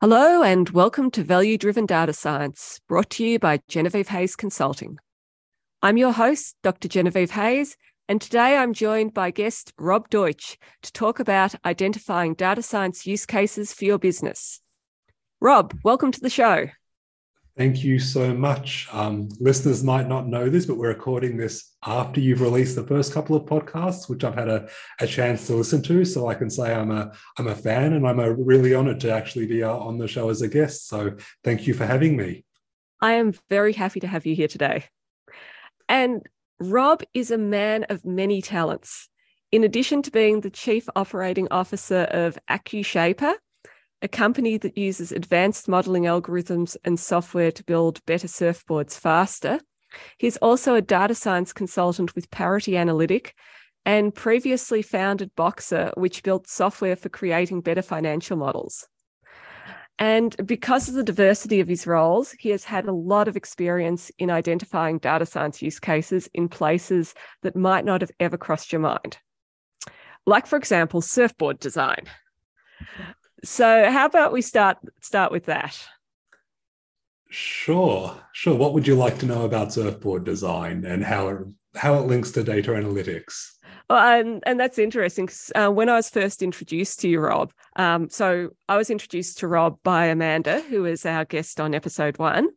Hello, and welcome to Value Driven Data Science, brought to you by Genevieve Hayes Consulting. I'm your host, Dr. Genevieve Hayes, and today I'm joined by guest Rob Deutsch to talk about identifying data science use cases for your business. Rob, welcome to the show. Thank you so much. Um, listeners might not know this, but we're recording this after you've released the first couple of podcasts, which I've had a, a chance to listen to. So I can say I'm a I'm a fan, and I'm a really honoured to actually be uh, on the show as a guest. So thank you for having me. I am very happy to have you here today. And Rob is a man of many talents. In addition to being the chief operating officer of AkuShaper, a company that uses advanced modeling algorithms and software to build better surfboards faster. He's also a data science consultant with Parity Analytic and previously founded Boxer, which built software for creating better financial models. And because of the diversity of his roles, he has had a lot of experience in identifying data science use cases in places that might not have ever crossed your mind. Like, for example, surfboard design. So how about we start start with that? Sure, sure. What would you like to know about surfboard design and how it how it links to data analytics? Well, and, and that's interesting. Uh, when I was first introduced to you, Rob, um, so I was introduced to Rob by Amanda, who was our guest on episode one.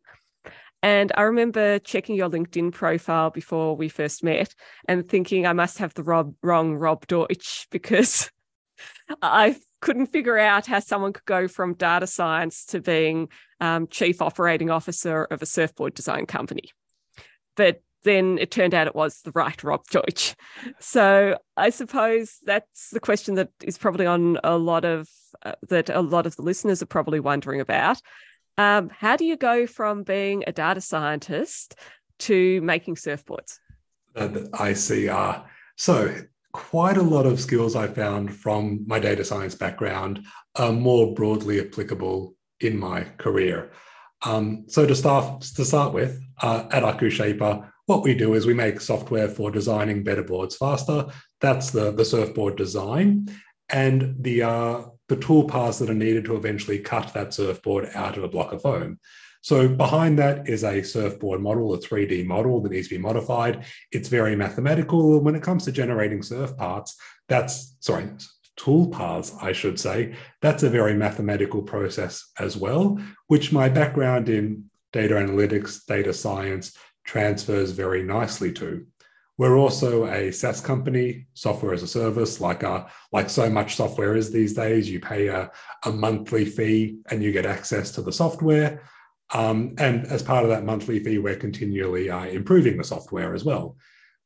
And I remember checking your LinkedIn profile before we first met and thinking I must have the Rob wrong Rob Deutsch because I couldn't figure out how someone could go from data science to being um, chief operating officer of a surfboard design company. But then it turned out it was the right Rob Deutsch. So I suppose that's the question that is probably on a lot of uh, that a lot of the listeners are probably wondering about. Um, how do you go from being a data scientist to making surfboards? I see. Uh, so quite a lot of skills I found from my data science background are more broadly applicable in my career. Um, so to start to start with, uh, at AkuShaper, what we do is we make software for designing better boards faster. That's the, the surfboard design. And the uh, the tool paths that are needed to eventually cut that surfboard out of a block of foam. So behind that is a surfboard model, a 3D model that needs to be modified. It's very mathematical. When it comes to generating surf parts, that's sorry, tool paths, I should say, that's a very mathematical process as well, which my background in data analytics, data science transfers very nicely to. We're also a SaaS company, software as a service, like uh, like so much software is these days. You pay a, a monthly fee and you get access to the software. Um, and as part of that monthly fee, we're continually uh, improving the software as well.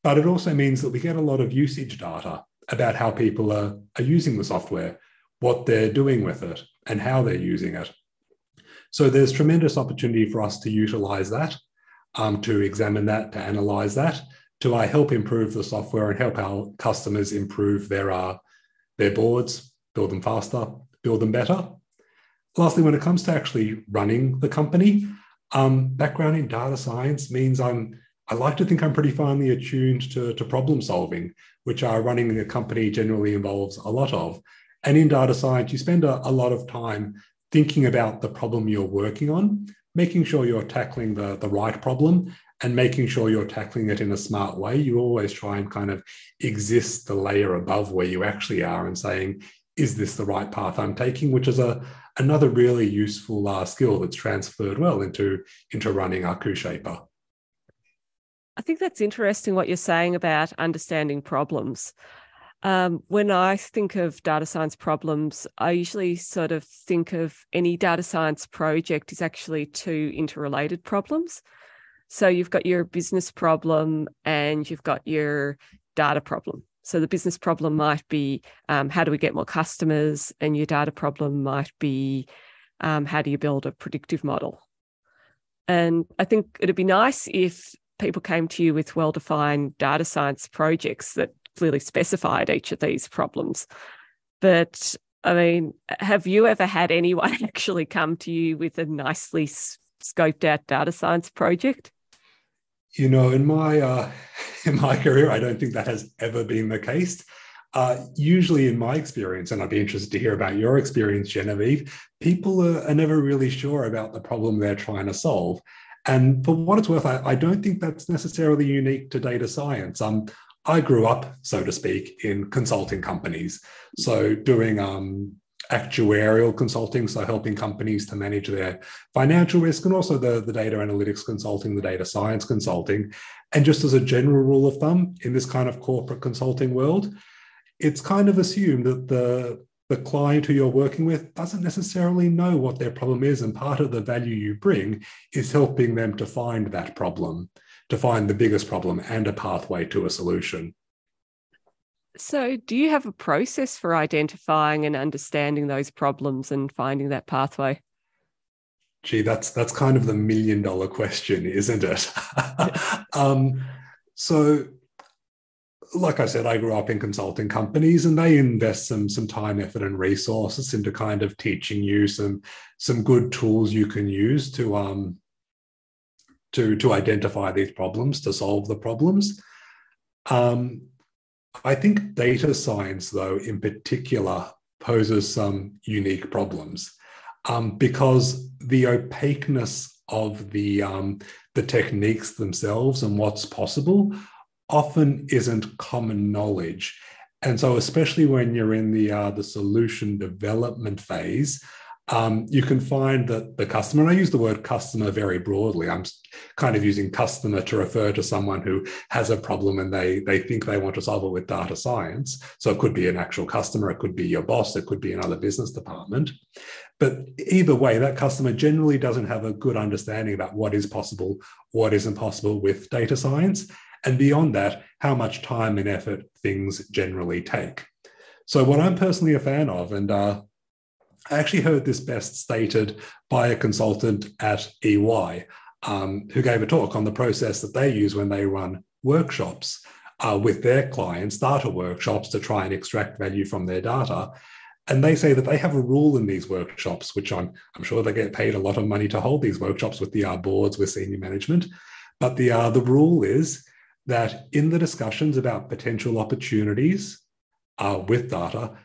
But it also means that we get a lot of usage data about how people are, are using the software, what they're doing with it, and how they're using it. So there's tremendous opportunity for us to utilize that, um, to examine that, to analyze that, to uh, help improve the software and help our customers improve their, uh, their boards, build them faster, build them better lastly, when it comes to actually running the company, um, background in data science means I'm I like to think I'm pretty finely attuned to, to problem solving, which are running a company generally involves a lot of. And in data science, you spend a, a lot of time thinking about the problem you're working on, making sure you're tackling the, the right problem and making sure you're tackling it in a smart way. You always try and kind of exist the layer above where you actually are and saying, is this the right path I'm taking? Which is a, another really useful uh, skill that's transferred well into into running AkuShaper. I think that's interesting what you're saying about understanding problems. Um, when I think of data science problems, I usually sort of think of any data science project is actually two interrelated problems. So you've got your business problem and you've got your data problem. So the business problem might be um, how do we get more customers, and your data problem might be um, how do you build a predictive model. And I think it'd be nice if people came to you with well-defined data science projects that clearly specified each of these problems. But I mean, have you ever had anyone actually come to you with a nicely scoped out data science project? You know, in my uh, in my career, I don't think that has ever been the case. uh, usually in my experience, and I'd be interested to hear about your experience, Genevieve, people are, are never really sure about the problem they're trying to solve. And for what it's worth, I, I, don't think that's necessarily unique to data science. Um, I grew up, so to speak, in consulting companies. So doing um, actuarial consulting, so helping companies to manage their financial risk and also the, the data analytics consulting, the data science consulting. And just as a general rule of thumb in this kind of corporate consulting world, it's kind of assumed that the the client who you're working with doesn't necessarily know what their problem is. And part of the value you bring is helping them to find that problem, to find the biggest problem and a pathway to a solution. So, do you have a process for identifying and understanding those problems and finding that pathway? Gee, that's that's kind of the million dollar question, isn't it? um, so, like I said, I grew up in consulting companies, and they invest some some time, effort, and resources into kind of teaching you some some good tools you can use to um to to identify these problems, to solve the problems. Um, I think data science, though, in particular, poses some unique problems um, because the opaqueness of the um, the techniques themselves and what's possible often isn't common knowledge. And so, especially when you're in the uh, the solution development phase, um, you can find that the customer, and I use the word customer very broadly. I'm kind of using customer to refer to someone who has a problem and they, they think they want to solve it with data science. So it could be an actual customer, it could be your boss, it could be another business department. But either way, that customer generally doesn't have a good understanding about what is possible, what isn't possible with data science. And beyond that, how much time and effort things generally take. So, what I'm personally a fan of, and uh, I actually heard this best stated by a consultant at EY um, who gave a talk on the process that they use when they run workshops uh, with their clients, data workshops to try and extract value from their data. And they say that they have a rule in these workshops, which I'm, I'm sure they get paid a lot of money to hold these workshops with the uh, boards, with senior management. But the, uh, the rule is that in the discussions about potential opportunities uh, with data,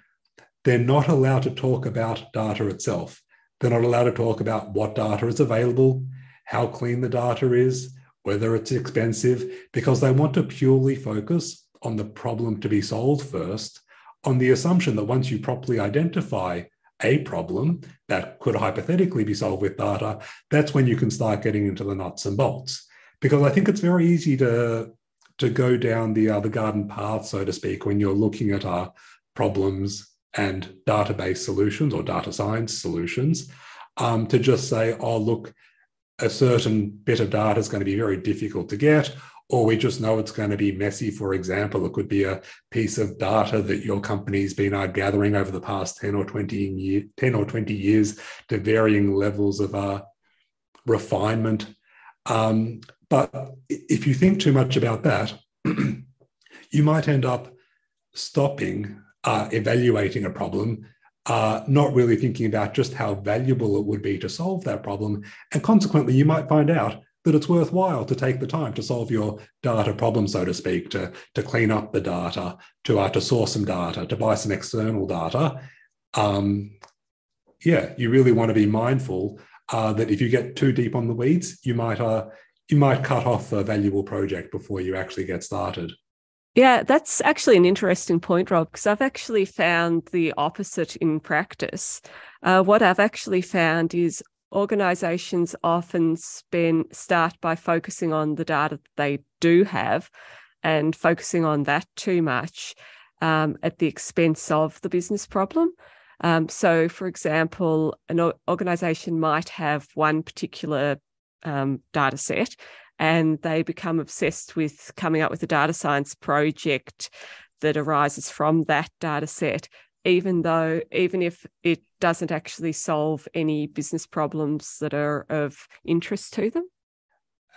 they're not allowed to talk about data itself. They're not allowed to talk about what data is available, how clean the data is, whether it's expensive, because they want to purely focus on the problem to be solved first, on the assumption that once you properly identify a problem that could hypothetically be solved with data, that's when you can start getting into the nuts and bolts. Because I think it's very easy to, to go down the, uh, the garden path, so to speak, when you're looking at our problems and database solutions or data science solutions um, to just say, oh, look, a certain bit of data is going to be very difficult to get, or we just know it's going to be messy. For example, it could be a piece of data that your company's been uh, gathering over the past 10 or 20 year, 10 or 20 years to varying levels of uh, refinement. Um, but if you think too much about that, you might end up stopping uh, evaluating a problem, uh, not really thinking about just how valuable it would be to solve that problem. And consequently, you might find out that it's worthwhile to take the time to solve your data problem, so to speak, to, to clean up the data, to, uh, to source some data, to buy some external data. Um, yeah, you really want to be mindful uh, that if you get too deep on the weeds, you might uh, you might cut off a valuable project before you actually get started. Yeah, that's actually an interesting point, Rob, because I've actually found the opposite in practice. Uh, what I've actually found is organizations often spend start by focusing on the data that they do have and focusing on that too much um, at the expense of the business problem. Um, so, for example, an organization might have one particular um, data set and they become obsessed with coming up with a data science project that arises from that data set even though even if it doesn't actually solve any business problems that are of interest to them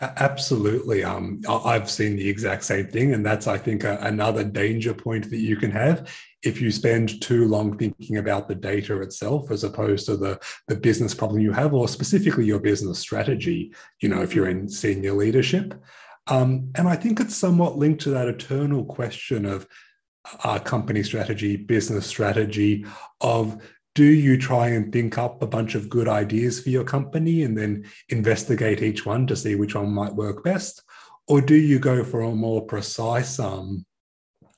Absolutely. Um, I've seen the exact same thing. And that's, I think, a, another danger point that you can have if you spend too long thinking about the data itself as opposed to the, the business problem you have, or specifically your business strategy, you know, if you're in senior leadership. Um, and I think it's somewhat linked to that eternal question of uh, company strategy, business strategy of do you try and think up a bunch of good ideas for your company and then investigate each one to see which one might work best? Or do you go for a more precise, um,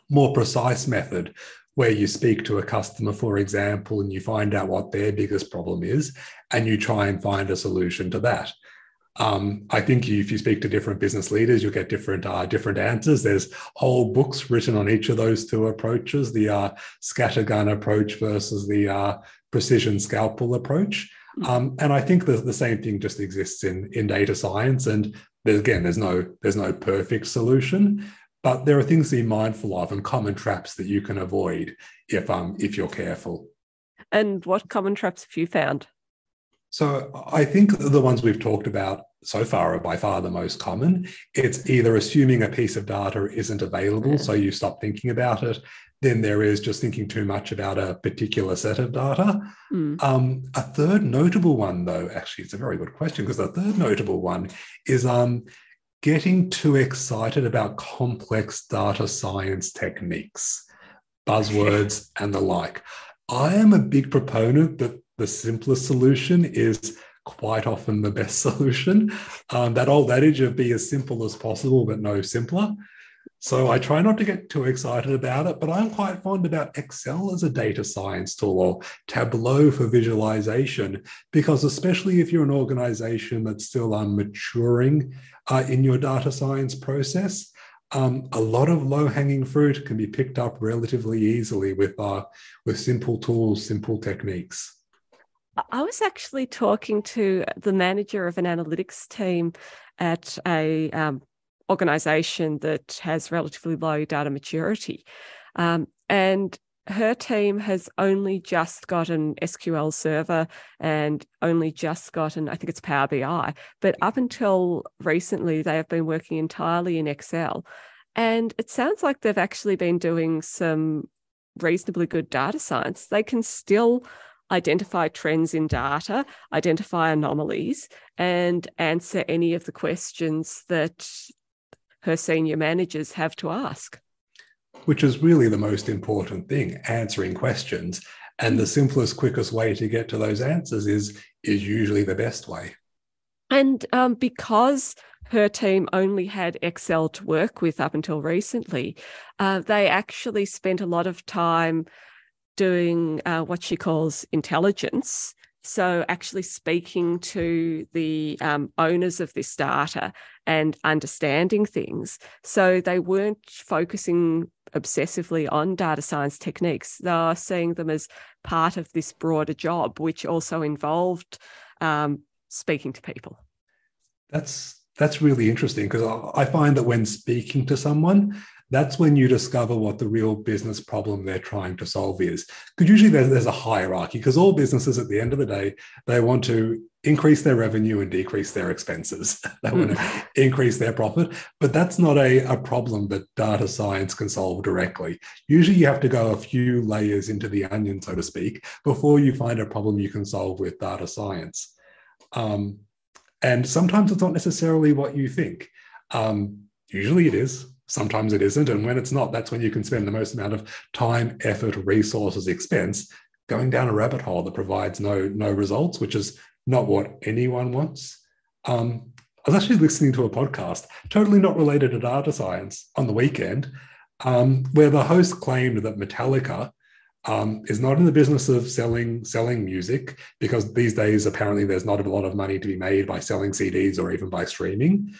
more precise method where you speak to a customer, for example, and you find out what their biggest problem is and you try and find a solution to that? Um, I think if you speak to different business leaders, you'll get different uh, different answers. There's whole books written on each of those two approaches: the uh, scattergun approach versus the uh, precision scalpel approach. Hmm. Um, and I think the, the same thing just exists in in data science. And there's, again, there's no there's no perfect solution, but there are things to be mindful of and common traps that you can avoid if um if you're careful. And what common traps have you found? So I think the ones we've talked about so far are by far the most common. It's either assuming a piece of data isn't available, yeah. so you stop thinking about it. Then there is just thinking too much about a particular set of data. Mm. Um, a third notable one, though, actually, it's a very good question because the third notable one is um, getting too excited about complex data science techniques, buzzwords, and the like. I am a big proponent that the simplest solution is quite often the best solution. Um, that old adage of be as simple as possible, but no simpler. So I try not to get too excited about it, but I'm quite fond about Excel as a data science tool or Tableau for visualization, because especially if you're an organization that's still um, maturing uh, in your data science process, um, a lot of low-hanging fruit can be picked up relatively easily with uh, with simple tools, simple techniques. I was actually talking to the manager of an analytics team at a um, organization that has relatively low data maturity. Um, and her team has only just got an SQL server and only just gotten, I think it's Power BI. But up until recently, they have been working entirely in Excel. And it sounds like they've actually been doing some reasonably good data science. They can still identify trends in data, identify anomalies, and answer any of the questions that her senior managers have to ask. Which is really the most important thing answering questions. And the simplest, quickest way to get to those answers is, is usually the best way. And um, because her team only had Excel to work with up until recently, uh, they actually spent a lot of time doing uh, what she calls intelligence. So, actually speaking to the um, owners of this data and understanding things. So, they weren't focusing obsessively on data science techniques. They are seeing them as part of this broader job, which also involved um, speaking to people. That's that's really interesting because I find that when speaking to someone, that's when you discover what the real business problem they're trying to solve is. Because usually there's, there's a hierarchy, because all businesses at the end of the day, they want to increase their revenue and decrease their expenses. they want to hmm. increase their profit. But that's not a, a problem that data science can solve directly. Usually you have to go a few layers into the onion, so to speak, before you find a problem you can solve with data science. Um, and sometimes it's not necessarily what you think. Um, usually it is Sometimes it isn't. And when it's not, that's when you can spend the most amount of time, effort, resources, expense going down a rabbit hole that provides no, no results, which is not what anyone wants. Um, I was actually listening to a podcast, totally not related to data science, on the weekend, um, where the host claimed that Metallica um, is not in the business of selling selling music because these days apparently there's not a lot of money to be made by selling CDs or even by streaming.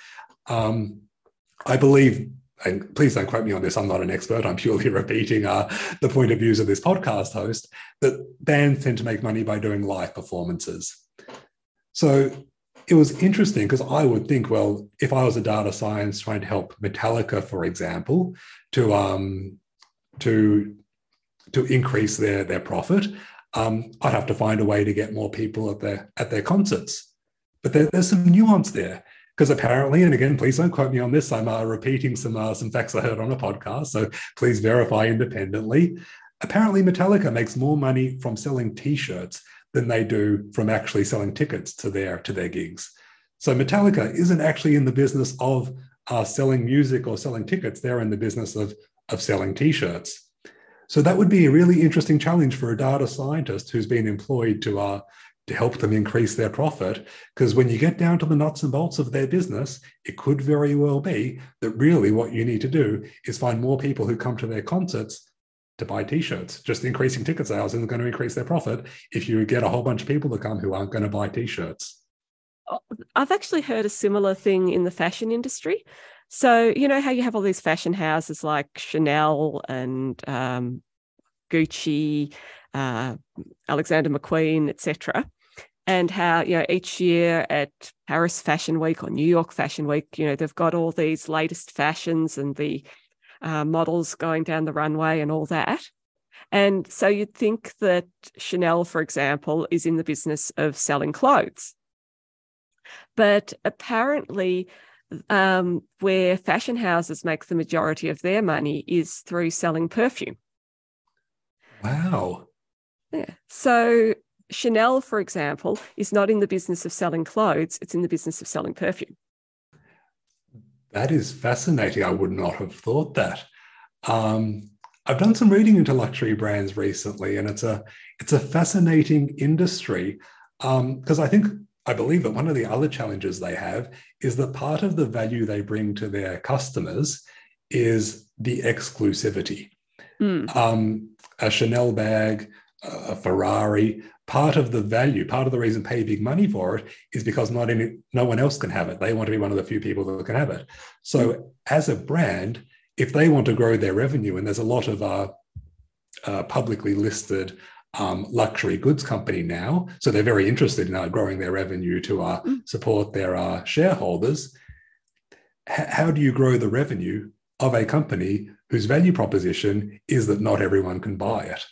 Um, I believe and please don't quote me on this, I'm not an expert, I'm purely repeating uh, the point of views of this podcast host, that bands tend to make money by doing live performances. So it was interesting because I would think, well, if I was a data science trying to help Metallica, for example, to um, to to increase their their profit, um, I'd have to find a way to get more people at their at their concerts. But there, there's some nuance there because apparently, and again, please don't quote me on this. I'm uh, repeating some uh, some facts I heard on a podcast, so please verify independently. Apparently, Metallica makes more money from selling T-shirts than they do from actually selling tickets to their to their gigs. So Metallica isn't actually in the business of uh, selling music or selling tickets. They're in the business of of selling T-shirts. So that would be a really interesting challenge for a data scientist who's been employed to uh, to help them increase their profit. Because when you get down to the nuts and bolts of their business, it could very well be that really what you need to do is find more people who come to their concerts to buy t-shirts. Just increasing ticket sales isn't going to increase their profit if you get a whole bunch of people to come who aren't going to buy t-shirts. Oh, I've actually heard a similar thing in the fashion industry. So, you know how you have all these fashion houses like Chanel and um, Gucci, uh, Alexander McQueen, etc. And how, you know, each year at Paris Fashion Week or New York Fashion Week, you know, they've got all these latest fashions and the uh, models going down the runway and all that. And so you'd think that Chanel, for example, is in the business of selling clothes. But apparently, um, where fashion houses make the majority of their money is through selling perfume. Wow. Yeah. So Chanel, for example, is not in the business of selling clothes, it's in the business of selling perfume. That is fascinating. I would not have thought that. Um, I've done some reading into luxury brands recently, and it's a it's a fascinating industry because um, I think I believe that one of the other challenges they have is that part of the value they bring to their customers is the exclusivity. Mm. Um, a Chanel bag, a Ferrari, part of the value, part of the reason pay big money for it is because not any, no one else can have it. They want to be one of the few people that can have it. So, mm. as a brand, if they want to grow their revenue, and there's a lot of uh, uh, publicly listed um, luxury goods company now. So they're very interested in uh, growing their revenue to uh, mm. support their uh, shareholders. H- how do you grow the revenue of a company whose value proposition is that not everyone can buy it?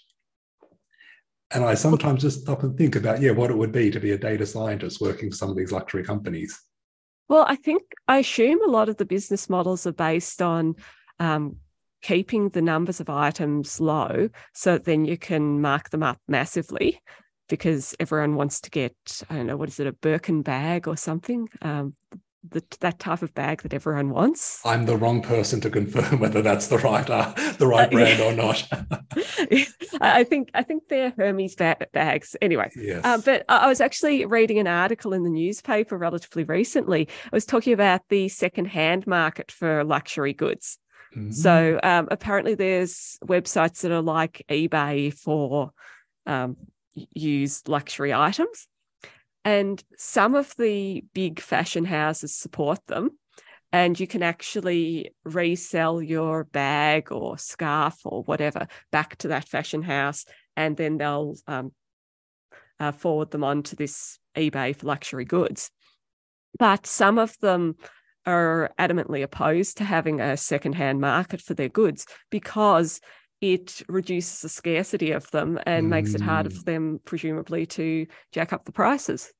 And I sometimes just stop and think about, yeah, what it would be to be a data scientist working for some of these luxury companies. Well, I think I assume a lot of the business models are based on um, keeping the numbers of items low so then you can mark them up massively because everyone wants to get i don't know what is it a birkin bag or something um, the, that type of bag that everyone wants. I'm the wrong person to confirm whether that's the right uh, the right uh, brand yeah. or not. I think I think they're Hermes ba- bags anyway. Yes. Uh, but I was actually reading an article in the newspaper relatively recently. I was talking about the second hand market for luxury goods, Mm-hmm. So um, apparently, there's websites that are like eBay for um, used luxury items, and some of the big fashion houses support them. And you can actually resell your bag or scarf or whatever back to that fashion house, and then they'll um, uh, forward them on to this eBay for luxury goods. But some of them are adamantly opposed to having a secondhand market for their goods because it reduces the scarcity of them and mm. makes it harder for mm. them, presumably, to jack up the prices.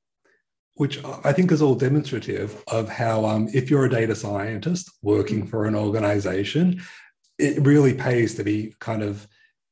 Which I think is all demonstrative of how, um, if you're a data scientist working mm. for an organization, it really pays to be kind of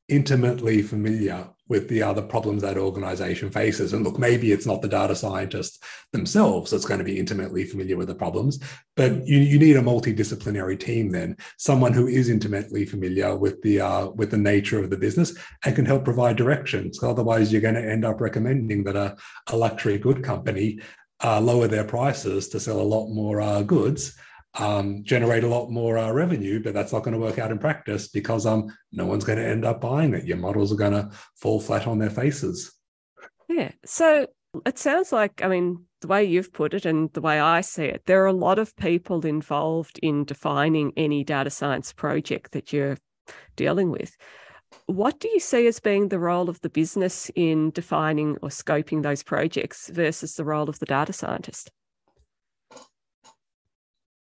intimately familiar with the other problems that organization faces. And look, maybe it's not the data scientists themselves that's going to be intimately familiar with the problems, but you, you need a multidisciplinary team then, someone who is intimately familiar with the uh, with the nature of the business and can help provide directions. Otherwise, you're going to end up recommending that a, a luxury good company uh, lower their prices to sell a lot more uh, goods um, generate a lot more uh, revenue, but that's not going to work out in practice because um, no one's going to end up buying it. Your models are going to fall flat on their faces. Yeah. So it sounds like, I mean, the way you've put it and the way I see it, there are a lot of people involved in defining any data science project that you're dealing with. What do you see as being the role of the business in defining or scoping those projects versus the role of the data scientist?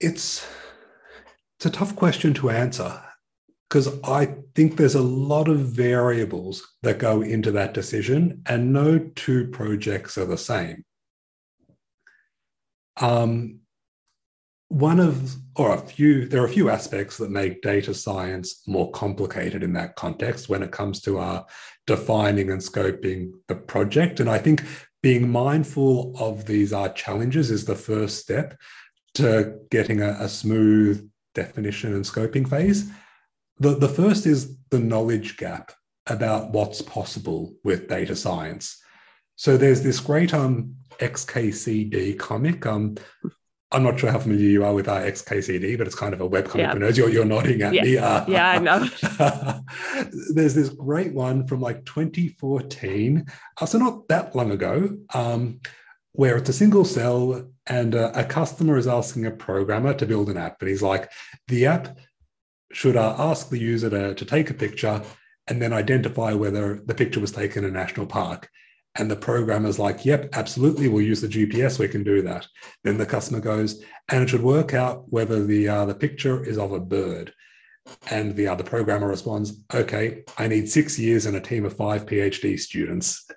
It's it's a tough question to answer because I think there's a lot of variables that go into that decision, and no two projects are the same. Um, one of, or a few, there are a few aspects that make data science more complicated in that context when it comes to our defining and scoping the project. And I think being mindful of these uh, challenges is the first step to getting a, a smooth definition and scoping phase. The, the first is the knowledge gap about what's possible with data science. So there's this great um, XKCD comic. Um, I'm not sure how familiar you are with our XKCD, but it's kind of a web comic yeah. for nerds. You're, you're nodding at yeah. me. Uh, yeah, I know. there's this great one from like 2014, uh, so not that long ago, um, where it's a single cell and uh, a customer is asking a programmer to build an app. And he's like, the app should uh, ask the user to, to take a picture and then identify whether the picture was taken in a national park. And the programmer's like, yep, absolutely, we'll use the GPS, we can do that. Then the customer goes, and it should work out whether the, uh, the picture is of a bird. And the other uh, programmer responds, okay, I need six years and a team of five PhD students.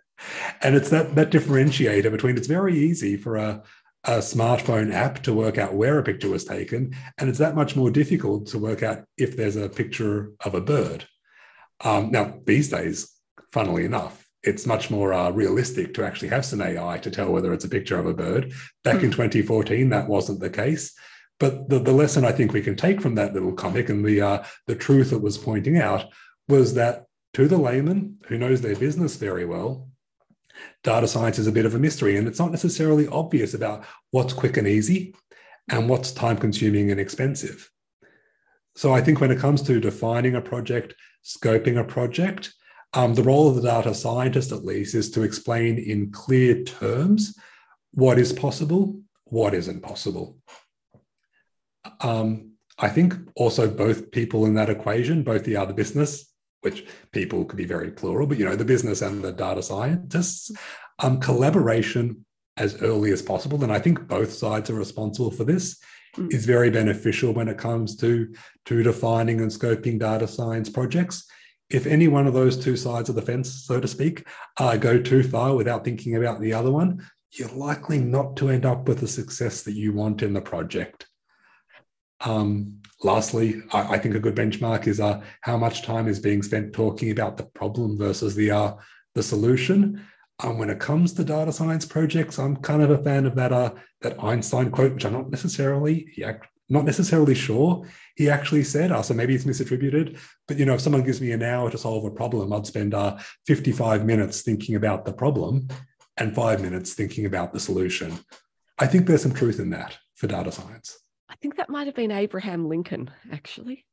And it's that, that differentiator between it's very easy for a, a smartphone app to work out where a picture was taken. And it's that much more difficult to work out if there's a picture of a bird. Um, now, these days, funnily enough, it's much more uh, realistic to actually have some AI to tell whether it's a picture of a bird. Back mm. in 2014, that wasn't the case. But the, the lesson I think we can take from that little comic and the uh, the truth it was pointing out was that to the layman who knows their business very well, data science is a bit of a mystery, and it's not necessarily obvious about what's quick and easy and what's time consuming and expensive. So I think when it comes to defining a project, scoping a project, um, the role of the data scientist, at least, is to explain in clear terms what is possible, what isn't possible. Um, I think also both people in that equation, both the other business, which people could be very plural, but you know, the business and the data scientists, um, collaboration as early as possible. And I think both sides are responsible for this mm. is very beneficial when it comes to, to defining and scoping data science projects if any one of those two sides of the fence, so to speak, uh, go too far without thinking about the other one, you're likely not to end up with the success that you want in the project. Um, lastly, I, I, think a good benchmark is uh, how much time is being spent talking about the problem versus the uh, the solution. Um, when it comes to data science projects, I'm kind of a fan of that uh, that Einstein quote, which I'm not necessarily not necessarily sure he actually said. Uh, so maybe it's misattributed. But you know, if someone gives me an hour to solve a problem, I'd spend uh, 55 minutes thinking about the problem and five minutes thinking about the solution. I think there's some truth in that for data science. I think that might have been Abraham Lincoln, actually.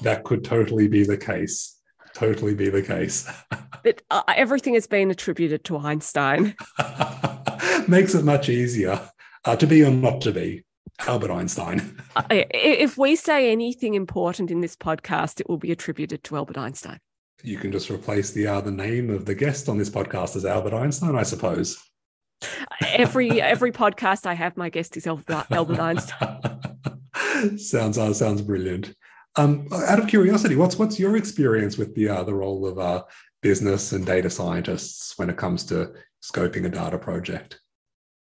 That could totally be the case. Totally be the case. but uh, everything has been attributed to Einstein. Makes it much easier uh, to be or not to be. Albert Einstein. if we say anything important in this podcast, it will be attributed to Albert Einstein. You can just replace the other uh, name of the guest on this podcast as Albert Einstein, I suppose. Every every podcast I have, my guest is Albert, Albert Einstein. sounds uh, sounds brilliant. Um, out of curiosity, what's what's your experience with the uh, the role of uh, business and data scientists when it comes to scoping a data project?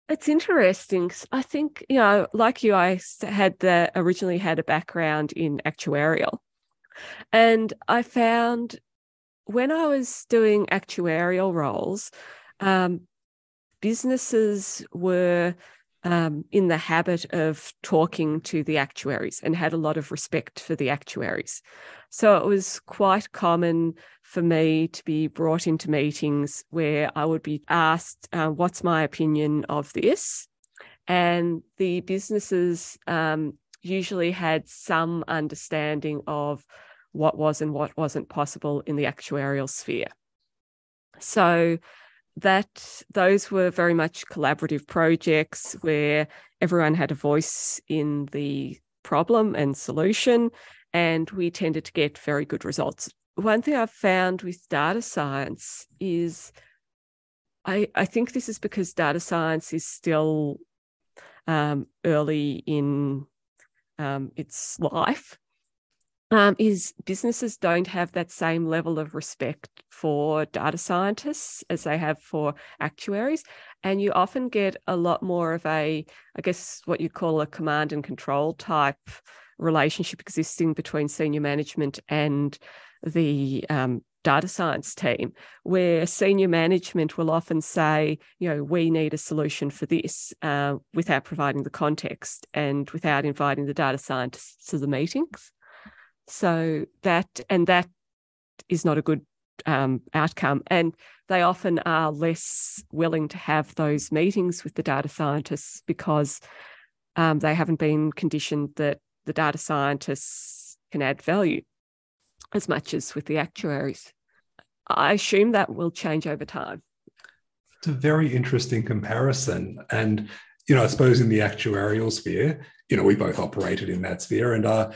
It's interesting. I think, you know, like you, I had the originally had a background in actuarial. And I found when I was doing actuarial roles, um, businesses were um, in the habit of talking to the actuaries and had a lot of respect for the actuaries. So it was quite common for me to be brought into meetings where I would be asked, uh, What's my opinion of this? And the businesses um, usually had some understanding of what was and what wasn't possible in the actuarial sphere. So that those were very much collaborative projects where everyone had a voice in the problem and solution and we tended to get very good results. One thing I've found with data science is I, I think this is because data science is still um, early in um, its life um, is businesses don't have that same level of respect for data scientists as they have for actuaries. And you often get a lot more of a, I guess, what you call a command and control type relationship existing between senior management and the um, data science team, where senior management will often say, you know, we need a solution for this uh, without providing the context and without inviting the data scientists to the meetings. So that and that is not a good um, outcome. And they often are less willing to have those meetings with the data scientists because um, they haven't been conditioned that the data scientists can add value as much as with the actuaries. I assume that will change over time. It's a very interesting comparison. And, you know, I suppose in the actuarial sphere, you know, we both operated in that sphere. And uh,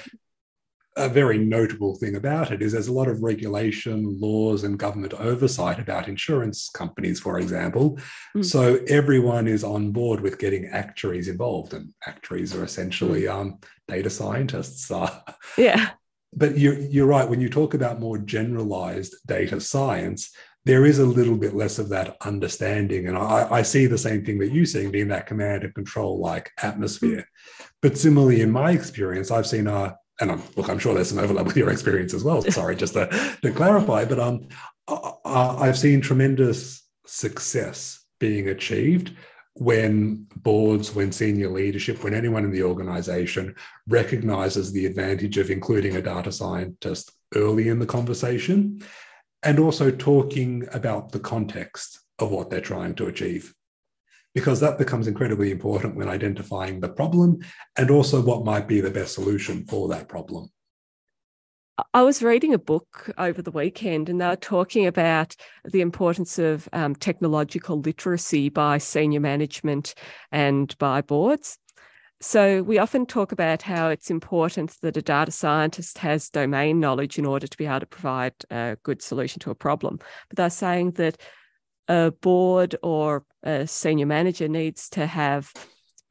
a very notable thing about it is there's a lot of regulation, laws, and government oversight about insurance companies, for example. Mm. So everyone is on board with getting actuaries involved, and actuaries are essentially mm. um, data scientists. Uh, yeah. But you're, you're right. When you talk about more generalized data science, there is a little bit less of that understanding. And I, I see the same thing that you see being that command and control like atmosphere. But similarly, in my experience, I've seen a and I'm, look, I'm sure there's some overlap with your experience as well. Sorry, just to, to clarify, but um, I've seen tremendous success being achieved when boards, when senior leadership, when anyone in the organization recognizes the advantage of including a data scientist early in the conversation and also talking about the context of what they're trying to achieve because that becomes incredibly important when identifying the problem and also what might be the best solution for that problem. I was reading a book over the weekend and they were talking about the importance of um, technological literacy by senior management and by boards. So, we often talk about how it's important that a data scientist has domain knowledge in order to be able to provide a good solution to a problem. But they're saying that a board or a senior manager needs to have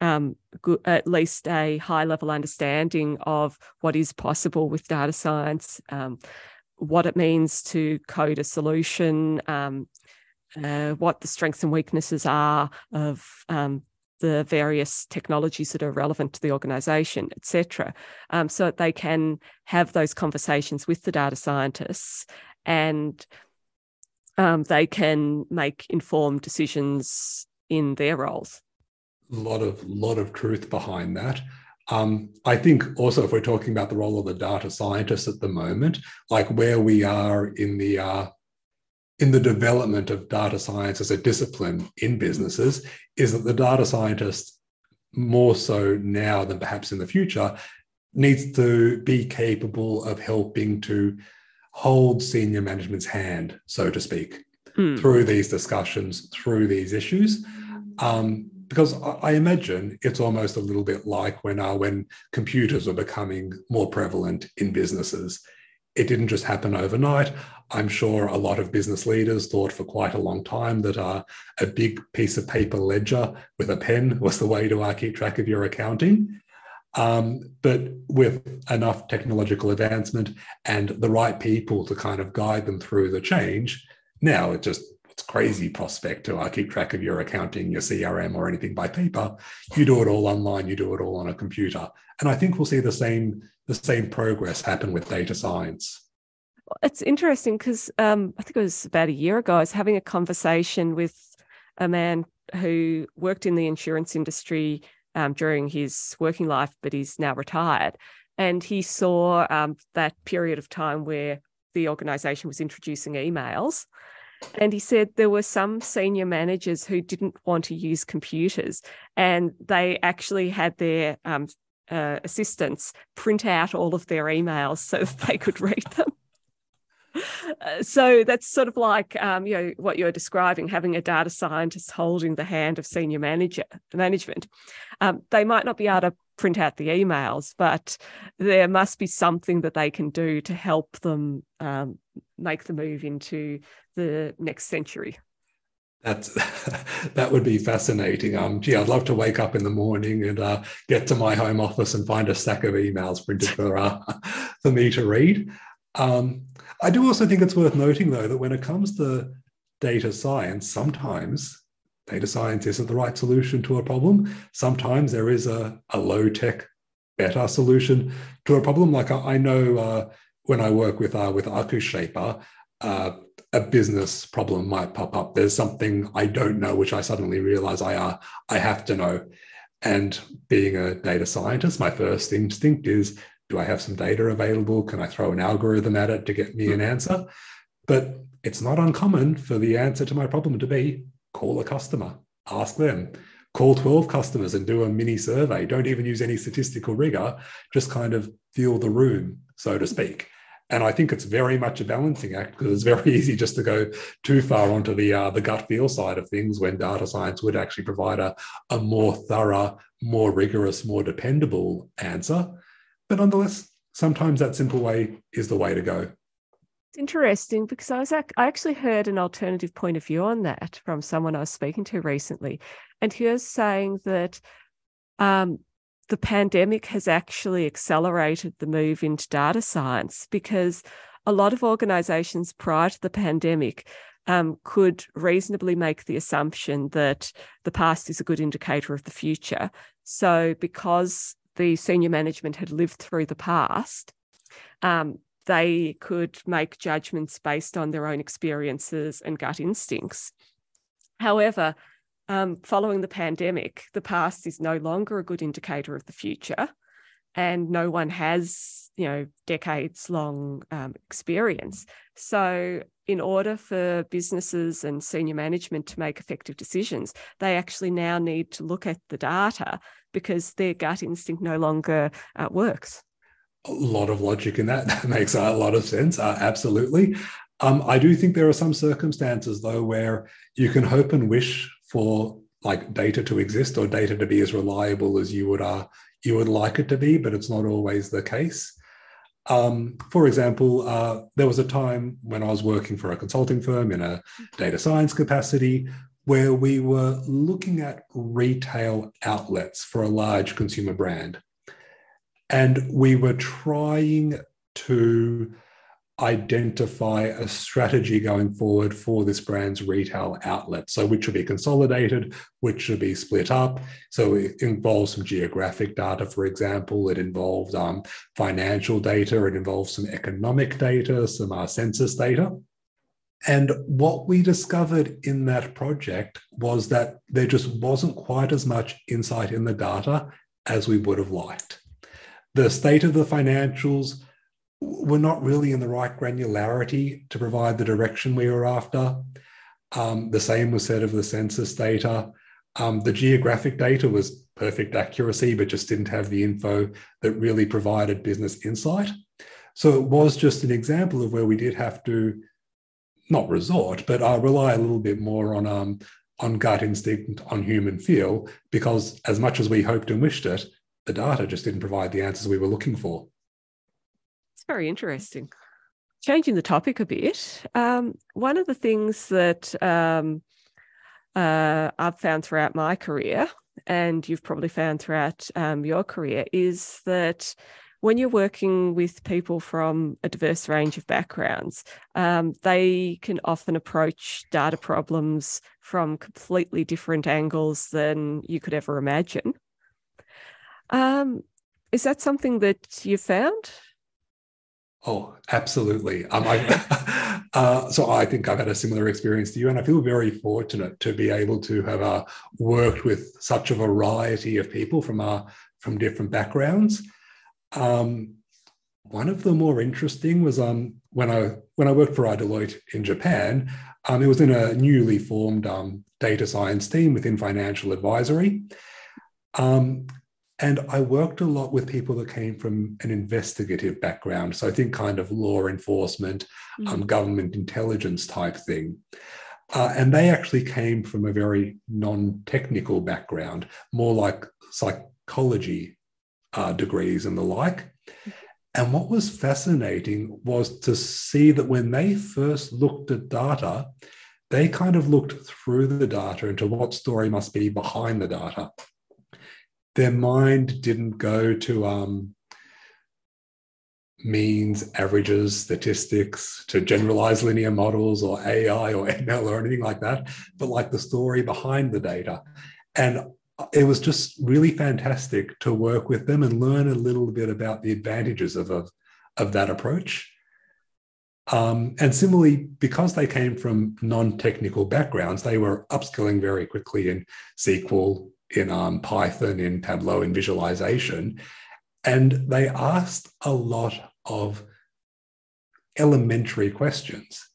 um, at least a high level understanding of what is possible with data science, um, what it means to code a solution, um, uh, what the strengths and weaknesses are of um, the various technologies that are relevant to the organization, etc., um, so that they can have those conversations with the data scientists and um, they can make informed decisions in their roles. A lot of lot of truth behind that. Um, I think also if we're talking about the role of the data scientist at the moment, like where we are in the uh, in the development of data science as a discipline in businesses, is that the data scientist more so now than perhaps in the future needs to be capable of helping to hold senior management's hand, so to speak, mm. through these discussions, through these issues. Um, because I imagine it's almost a little bit like when uh, when computers were becoming more prevalent in businesses. It didn't just happen overnight. I'm sure a lot of business leaders thought for quite a long time that uh, a big piece of paper ledger with a pen was the way to uh, keep track of your accounting. Um, but with enough technological advancement and the right people to kind of guide them through the change, now it just it's crazy prospect to uh, keep track of your accounting, your CRM, or anything by paper. You do it all online. You do it all on a computer, and I think we'll see the same the same progress happen with data science. It's interesting because um, I think it was about a year ago. I was having a conversation with a man who worked in the insurance industry um, during his working life, but he's now retired. And he saw um, that period of time where the organization was introducing emails. And he said there were some senior managers who didn't want to use computers, and they actually had their um, uh, assistants print out all of their emails so that they could read them. Uh, so that's sort of like um, you know what you're describing having a data scientist holding the hand of senior manager management um, they might not be able to print out the emails but there must be something that they can do to help them um, make the move into the next century that's that would be fascinating. Um, gee, I'd love to wake up in the morning and uh, get to my home office and find a stack of emails printed for uh, for me to read. Um, I do also think it's worth noting, though, that when it comes to data science, sometimes data science isn't the right solution to a problem. Sometimes there is a, a low tech, better solution to a problem. Like I, I know uh, when I work with uh, with AkuShaper, uh, a business problem might pop up. There's something I don't know, which I suddenly realize I uh, I have to know. And being a data scientist, my first instinct is Do I have some data available? Can I throw an algorithm at it to get me an hmm. answer? But it's not uncommon for the answer to my problem to be call a customer, ask them, call 12 customers and do a mini survey. Don't even use any statistical rigor, just kind of feel the room, so to speak. And I think it's very much a balancing act because it's very easy just to go too far onto the uh, the gut feel side of things when data science would actually provide a, a more thorough, more rigorous, more dependable answer. But nonetheless, sometimes that simple way is the way to go. It's interesting because I was I actually heard an alternative point of view on that from someone I was speaking to recently, and he was saying that um, the pandemic has actually accelerated the move into data science because a lot of organizations prior to the pandemic um, could reasonably make the assumption that the past is a good indicator of the future. So, because the senior management had lived through the past, um, they could make judgments based on their own experiences and gut instincts. However, um, following the pandemic, the past is no longer a good indicator of the future, and no one has, you know, decades long um, experience. So, in order for businesses and senior management to make effective decisions, they actually now need to look at the data because their gut instinct no longer uh, works. A lot of logic in that. That makes a lot of sense. Uh, absolutely. Um, I do think there are some circumstances, though, where you can hope and wish for like data to exist or data to be as reliable as you would uh, you would like it to be, but it's not always the case. Um, for example, uh, there was a time when I was working for a consulting firm in a data science capacity where we were looking at retail outlets for a large consumer brand. And we were trying to identify a strategy going forward for this brand's retail outlet. So, which should be consolidated, which should be split up. So, it involves some geographic data, for example. It involves um, financial data. It involves some economic data, some uh, census data. And what we discovered in that project was that there just wasn't quite as much insight in the data as we would have liked. The state of the financials were not really in the right granularity to provide the direction we were after. Um, the same was said of the census data. Um, the geographic data was perfect accuracy, but just didn't have the info that really provided business insight. So it was just an example of where we did have to not resort, but I rely a little bit more on um, on gut instinct, on human feel, because as much as we hoped and wished it, the data just didn't provide the answers we were looking for. It's very interesting. Changing the topic a bit, um, one of the things that um, uh, I've found throughout my career, and you've probably found throughout um, your career, is that when you're working with people from a diverse range of backgrounds, um, they can often approach data problems from completely different angles than you could ever imagine. Um, is that something that you found? Oh, absolutely. Um, I, uh, so I think I've had a similar experience to you, and I feel very fortunate to be able to have uh, worked with such a variety of people from uh, from different backgrounds. Um, one of the more interesting was um, when I when I worked for Deloitte in Japan. Um, it was in a newly formed um, data science team within financial advisory. Um, and I worked a lot with people that came from an investigative background. So I think kind of law enforcement, mm-hmm. um, government intelligence type thing. Uh, and they actually came from a very non technical background, more like psychology uh, degrees and the like. And what was fascinating was to see that when they first looked at data, they kind of looked through the data into what story must be behind the data their mind didn't go to um, means, averages, statistics, to generalized linear models or AI or ML or anything like that, but like the story behind the data. And it was just really fantastic to work with them and learn a little bit about the advantages of, of, of that approach. Um, and similarly, because they came from non technical backgrounds, they were upskilling very quickly in SQL, in um, Python, in Tableau, in visualization. And they asked a lot of elementary questions.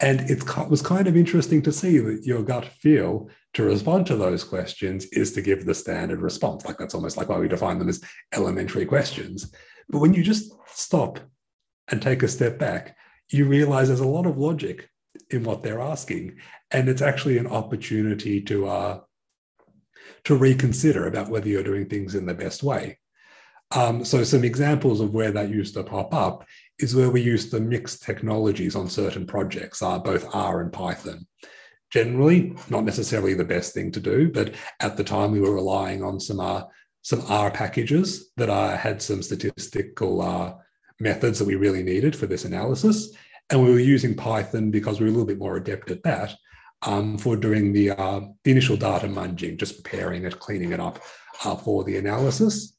And it was kind of interesting to see that your gut feel to respond to those questions is to give the standard response. Like that's almost like why we define them as elementary questions. But when you just stop and take a step back, you realize there's a lot of logic in what they're asking. And it's actually an opportunity to, uh, to reconsider about whether you're doing things in the best way. Um, so, some examples of where that used to pop up is where we use the mixed technologies on certain projects, uh, both R and Python. Generally, not necessarily the best thing to do, but at the time we were relying on some uh, some R packages that uh, had some statistical uh, methods that we really needed for this analysis. And we were using Python because we were a little bit more adept at that um, for doing the, uh, the, initial data munging, just preparing it, cleaning it up uh, for the analysis.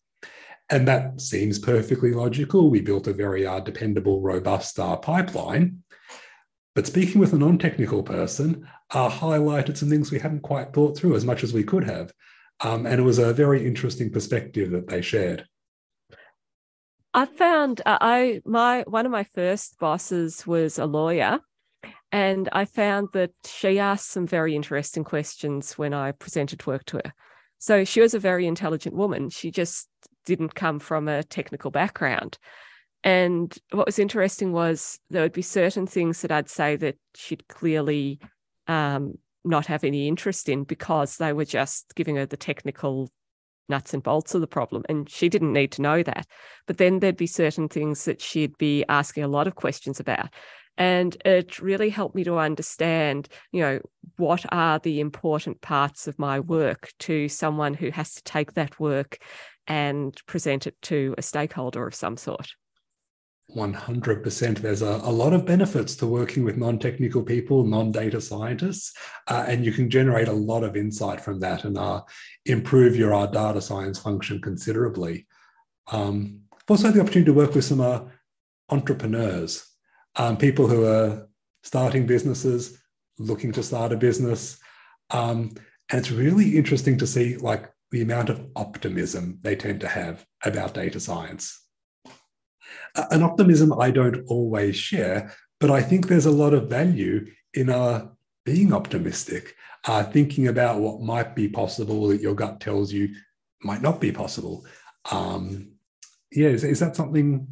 And that seems perfectly logical. We built a very uh, dependable, robust uh, pipeline. But speaking with a non technical person, uh, highlighted some things we hadn't quite thought through as much as we could have. Um, and it was a very interesting perspective that they shared. I found uh, I my one of my first bosses was a lawyer, and I found that she asked some very interesting questions when I presented work to her. So she was a very intelligent woman. She just didn't come from a technical background. And what was interesting was there would be certain things that I'd say that she'd clearly um, not have any interest in because they were just giving her the technical nuts and bolts of the problem. And she didn't need to know that. But then there'd be certain things that she'd be asking a lot of questions about. And it really helped me to understand, you know, what are the important parts of my work to someone who has to take that work and present it to a stakeholder of some sort. 100%. There's a, a lot of benefits to working with non technical people, non data scientists, uh, and you can generate a lot of insight from that and uh, improve your uh, data science function considerably. Um, I've also had the opportunity to work with some uh, entrepreneurs, um, people who are starting businesses, looking to start a business. Um, and it's really interesting to see like the amount of optimism they tend to have about data science an optimism I don't always share, but I think there's a lot of value in uh, being optimistic, uh, thinking about what might be possible that your gut tells you might not be possible. Um, yeah, is, is that something?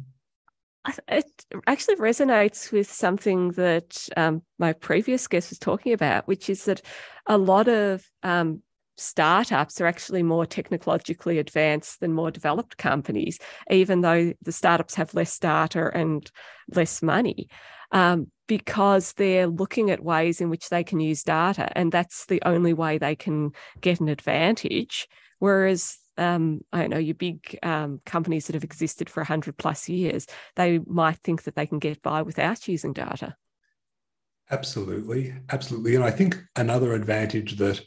It actually resonates with something that um, my previous guest was talking about, which is that a lot of um, startups are actually more technologically advanced than more developed companies, even though the startups have less data and less money. Um, because they're looking at ways in which they can use data, and that's the only way they can get an advantage. Whereas, um, I don't know, your big um, companies that have existed for 100 plus years, they might think that they can get by without using data. Absolutely. Absolutely. And I think another advantage that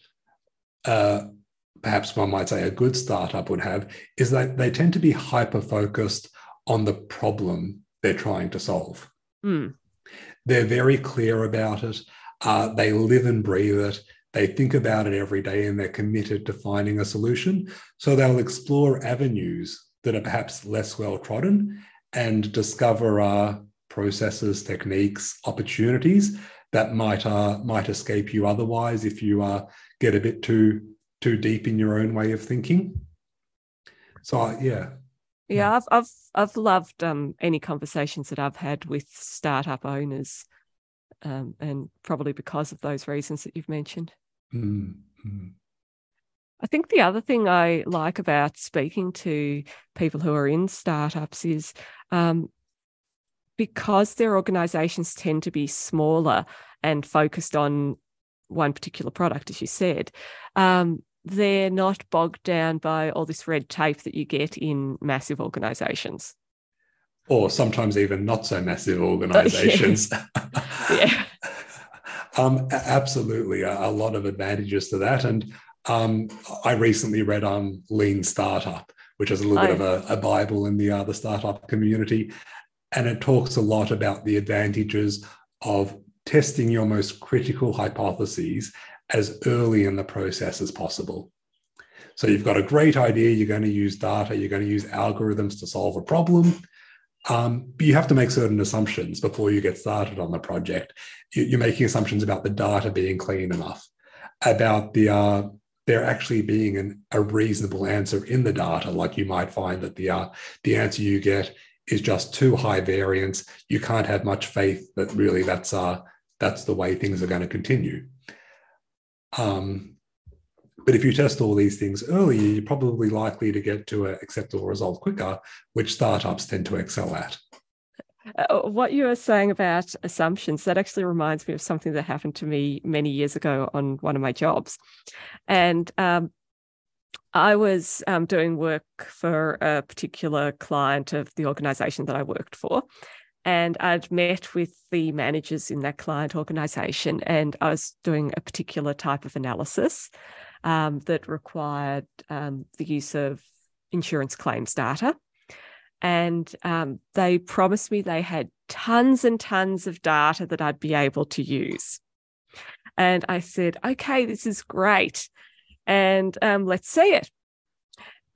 uh, perhaps one might say a good startup would have is that they tend to be hyper focused on the problem they're trying to solve. Mm. They're very clear about it. Uh, they live and breathe it. They think about it every day and they're committed to finding a solution. So they'll explore avenues that are perhaps less well trodden and discover uh, processes, techniques, opportunities that might uh, might escape you otherwise if you uh, get a bit too too deep in your own way of thinking. So yeah. Yeah, I've I've I've loved um, any conversations that I've had with startup owners, um, and probably because of those reasons that you've mentioned. Mm-hmm. I think the other thing I like about speaking to people who are in startups is um, because their organizations tend to be smaller and focused on one particular product, as you said, um, they're not bogged down by all this red tape that you get in massive organizations. Or sometimes even not so massive organizations. yeah. um, absolutely. A, a, lot of advantages to that. And um, I recently read on Lean Startup, which is a little bit of a, a Bible in the, uh, the startup community. And it talks a lot about the advantages of testing your most critical hypotheses as early in the process as possible. So you've got a great idea, you're going to use data, you're going to use algorithms to solve a problem. Um, but you have to make certain assumptions before you get started on the project. You're making assumptions about the data being clean enough, about the uh, there actually being an, a reasonable answer in the data. Like you might find that the uh, the answer you get is just too high variance. You can't have much faith that really that's uh, that's the way things are going to continue. Um, but if you test all these things earlier, you're probably likely to get to an acceptable result quicker, which startups tend to excel at. Uh, what you were saying about assumptions, that actually reminds me of something that happened to me many years ago on one of my jobs. And um, I was um, doing work for a particular client of the organization that I worked for. And I'd met with the managers in that client organization, and I was doing a particular type of analysis um, that required um, the use of insurance claims data. And um, they promised me they had tons and tons of data that I'd be able to use. And I said, okay, this is great. And um, let's see it.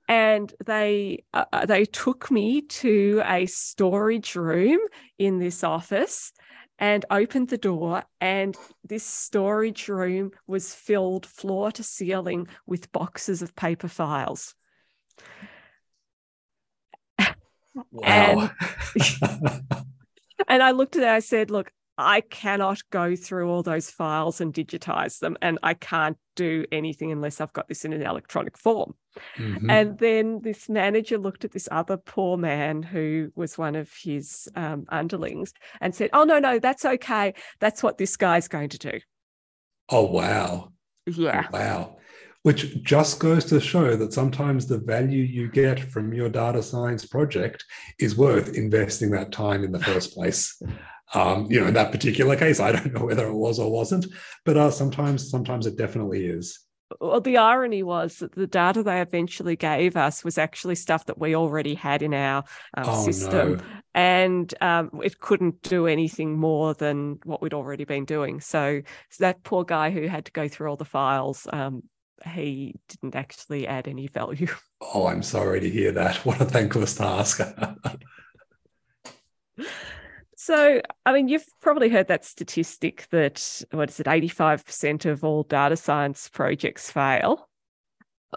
And they uh, uh, they took me to a storage room in this office and opened the door and this storage room was filled floor to ceiling with boxes of paper files Wow. And, and I looked at it, I said, look, I cannot go through all those files and digitize them, and I can't do anything unless I've got this in an electronic form. Mm-hmm. And then this manager looked at this other poor man who was one of his um, underlings and said, Oh, no, no, that's okay. That's what this guy's going to do. Oh, wow. Yeah. Wow which just goes to show that sometimes the value you get from your data science project is worth investing that time in the first place. Um, you know, in that particular case, I don't know whether it was or wasn't, but uh, sometimes, sometimes it definitely is. Well, the irony was that the data they eventually gave us was actually stuff that we already had in our um, oh, system, no. and um, it couldn't do anything more than what we'd already been doing. So, so that poor guy who had to go through all the files um, he didn't actually add any value. Oh, I'm sorry to hear that. What a thankless task. so, I mean, you've probably heard that statistic that, what is it, 85% of all data science projects fail.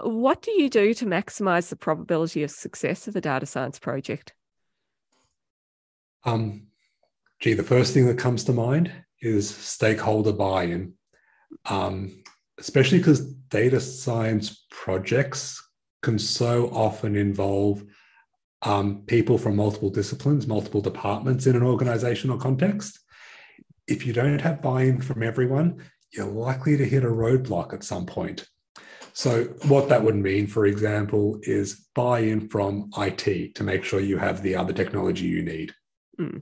What do you do to maximize the probability of success of a data science project? Um, gee, the first thing that comes to mind is stakeholder buy in. Um, especially because data science projects can so often involve um, people from multiple disciplines, multiple departments in an organizational context. If you don't have buy in from everyone, you're likely to hit a roadblock at some point. So, what that would mean, for example, is buy in from IT to make sure you have the other technology you need. Mm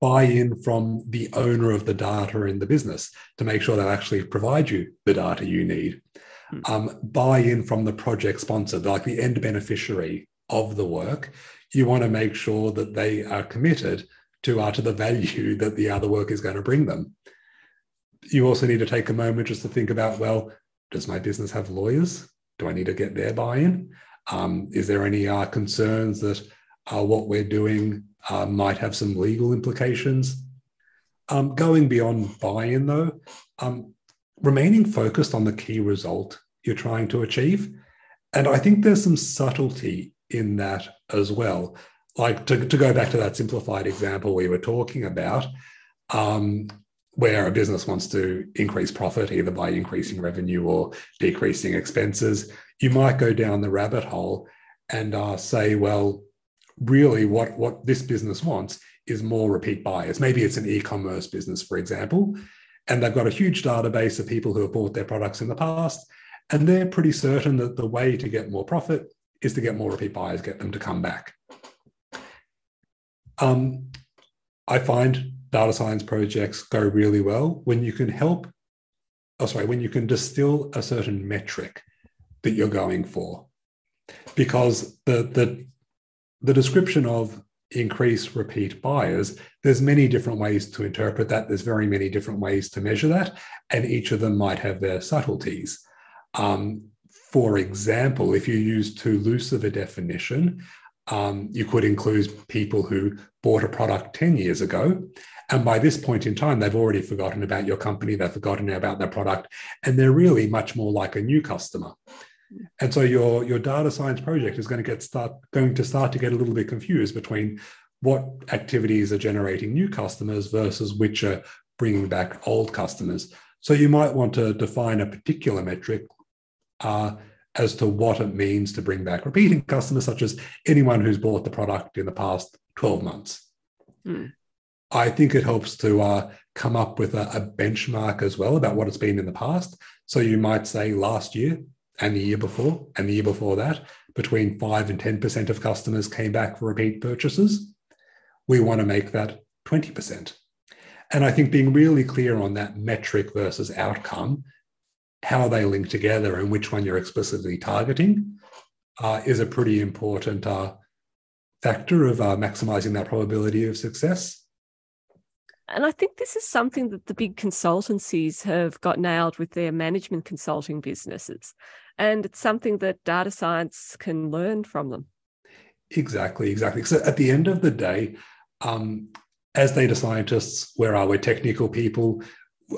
buy in from the owner of the data in the business to make sure they'll actually provide you the data you need. Hmm. Um, buy in from the project sponsor, like the end beneficiary of the work. You want to make sure that they are committed to, uh, to the value that the other work is going to bring them. You also need to take a moment just to think about well, does my business have lawyers? Do I need to get their buy in? Um, is there any uh, concerns that uh, what we're doing uh, might have some legal implications. Um, going beyond buy in, though, um, remaining focused on the key result you're trying to achieve. And I think there's some subtlety in that as well. Like to, to go back to that simplified example we were talking about, um, where a business wants to increase profit either by increasing revenue or decreasing expenses, you might go down the rabbit hole and uh, say, well, really what, what this business wants is more repeat buyers. Maybe it's an e-commerce business, for example, and they've got a huge database of people who have bought their products in the past, and they're pretty certain that the way to get more profit is to get more repeat buyers, get them to come back. Um, I find data science projects go really well when you can help, oh sorry, when you can distill a certain metric that you're going for. Because the, the the description of increase repeat buyers, there's many different ways to interpret that. There's very many different ways to measure that, and each of them might have their subtleties. Um, for example, if you use too loose of a definition, um, you could include people who bought a product 10 years ago. And by this point in time, they've already forgotten about your company, they've forgotten about their product, and they're really much more like a new customer. And so your, your data science project is going to get start going to start to get a little bit confused between what activities are generating new customers versus which are bringing back old customers. So you might want to define a particular metric uh, as to what it means to bring back repeating customers, such as anyone who's bought the product in the past 12 months. Mm. I think it helps to uh, come up with a, a, benchmark as well about what it's been in the past. So you might say last year and the year before and the year before that, between 5 and 10% of customers came back for repeat purchases. We want to make that 20%. And I think being really clear on that metric versus outcome how they link together and which one you're explicitly targeting uh, is a pretty important uh, factor of uh, maximizing that probability of success. And I think this is something that the big consultancies have got nailed with their management consulting businesses. And it's something that data science can learn from them. Exactly, exactly. So at the end of the day, um, as data scientists, where are we technical people?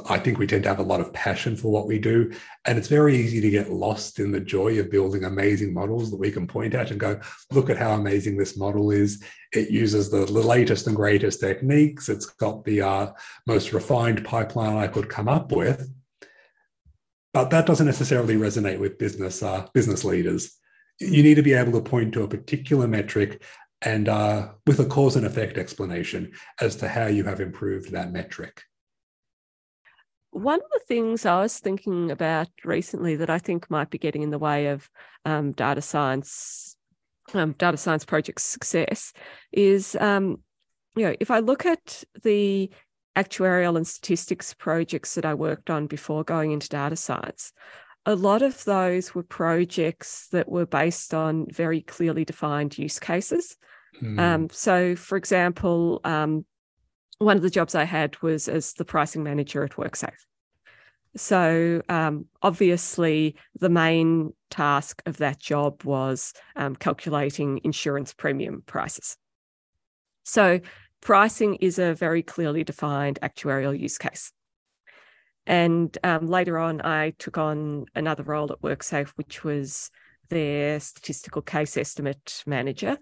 I think we tend to have a lot of passion for what we do. And it's very easy to get lost in the joy of building amazing models that we can point at and go, look at how amazing this model is. It uses the, latest and greatest techniques. It's got the uh, most refined pipeline I could come up with. But that doesn't necessarily resonate with business, uh, business leaders. You need to be able to point to a particular metric and uh, with a cause and effect explanation as to how you have improved that metric. One of the things I was thinking about recently that I think might be getting in the way of um, data science, um, data science project success, is um, you know if I look at the actuarial and statistics projects that I worked on before going into data science, a lot of those were projects that were based on very clearly defined use cases. Um, so, for example, um, one of the jobs I had was as the pricing manager at WorkSafe. So, um, obviously, the main task of that job was um, calculating insurance premium prices. So, pricing is a very clearly defined actuarial use case. And um, later on, I took on another role at WorkSafe, which was their statistical case estimate manager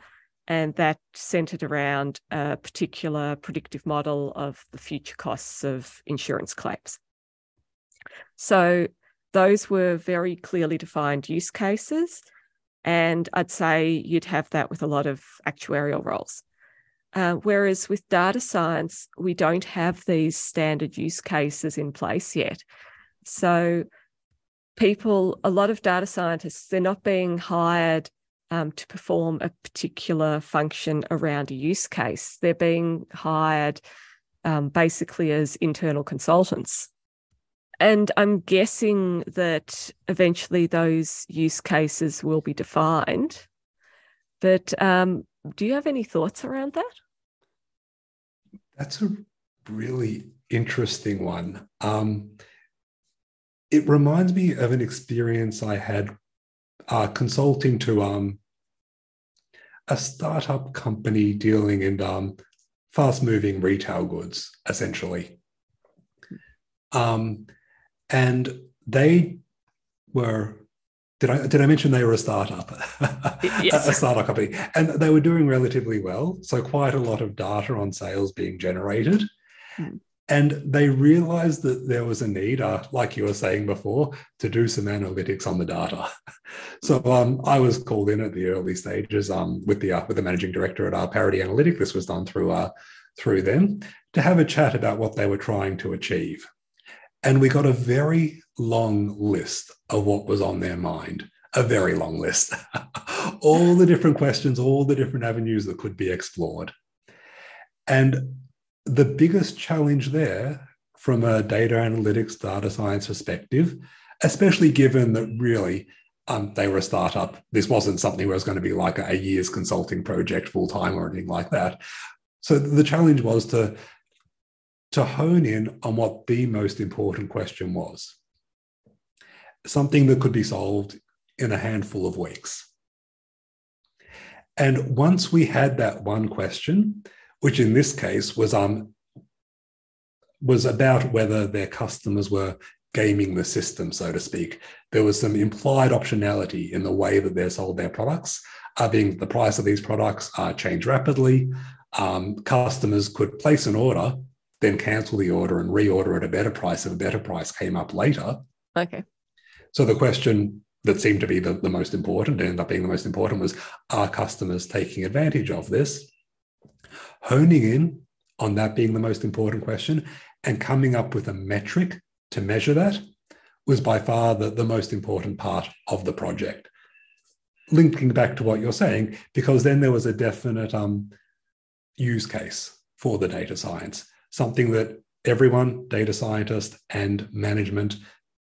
and that centered around a particular predictive model of the future costs of insurance claims. So those were very clearly defined use cases. And I'd say you'd have that with a lot of actuarial roles. Uh, whereas with data science, we don't have these standard use cases in place yet. So people, a lot of data scientists, they're not being hired um, to perform a particular function around a use case. They're being hired um, basically as internal consultants. And I'm guessing that eventually those use cases will be defined. But um, do you have any thoughts around that? That's a really interesting one. Um, it reminds me of an experience I had uh, consulting to um, a startup company dealing in um, fast moving retail goods, essentially. Um, and they were did I did I mention they were a startup? Yes. a startup company. And they were doing relatively well. So quite a lot of data on sales being generated. Mm. And they realized that there was a need, uh, like you were saying before, to do some analytics on the data. So um, I was called in at the early stages um, with the uh, with the managing director at our uh, Parity Analytic. This was done through uh, through them to have a chat about what they were trying to achieve. And we got a very long list of what was on their mind, a very long list. all the different questions, all the different avenues that could be explored. And the biggest challenge there from a data analytics, data science perspective, especially given that really um, they were a startup. This wasn't something where it was going to be like a year's consulting project full time or anything like that. So the challenge was to, to hone in on what the most important question was. Something that could be solved in a handful of weeks. And once we had that one question, which in this case was um, was about whether their customers were gaming the system, so to speak. There was some implied optionality in the way that they sold their products, uh, being the price of these products uh, change rapidly. Um, customers could place an order, then cancel the order and reorder at a better price if a better price came up later. Okay. So the question that seemed to be the, the most important, ended up being the most important, was are customers taking advantage of this? Honing in on that being the most important question and coming up with a metric to measure that was by far the, the most important part of the project. Linking back to what you're saying, because then there was a definite um, use case for the data science, something that everyone, data scientist and management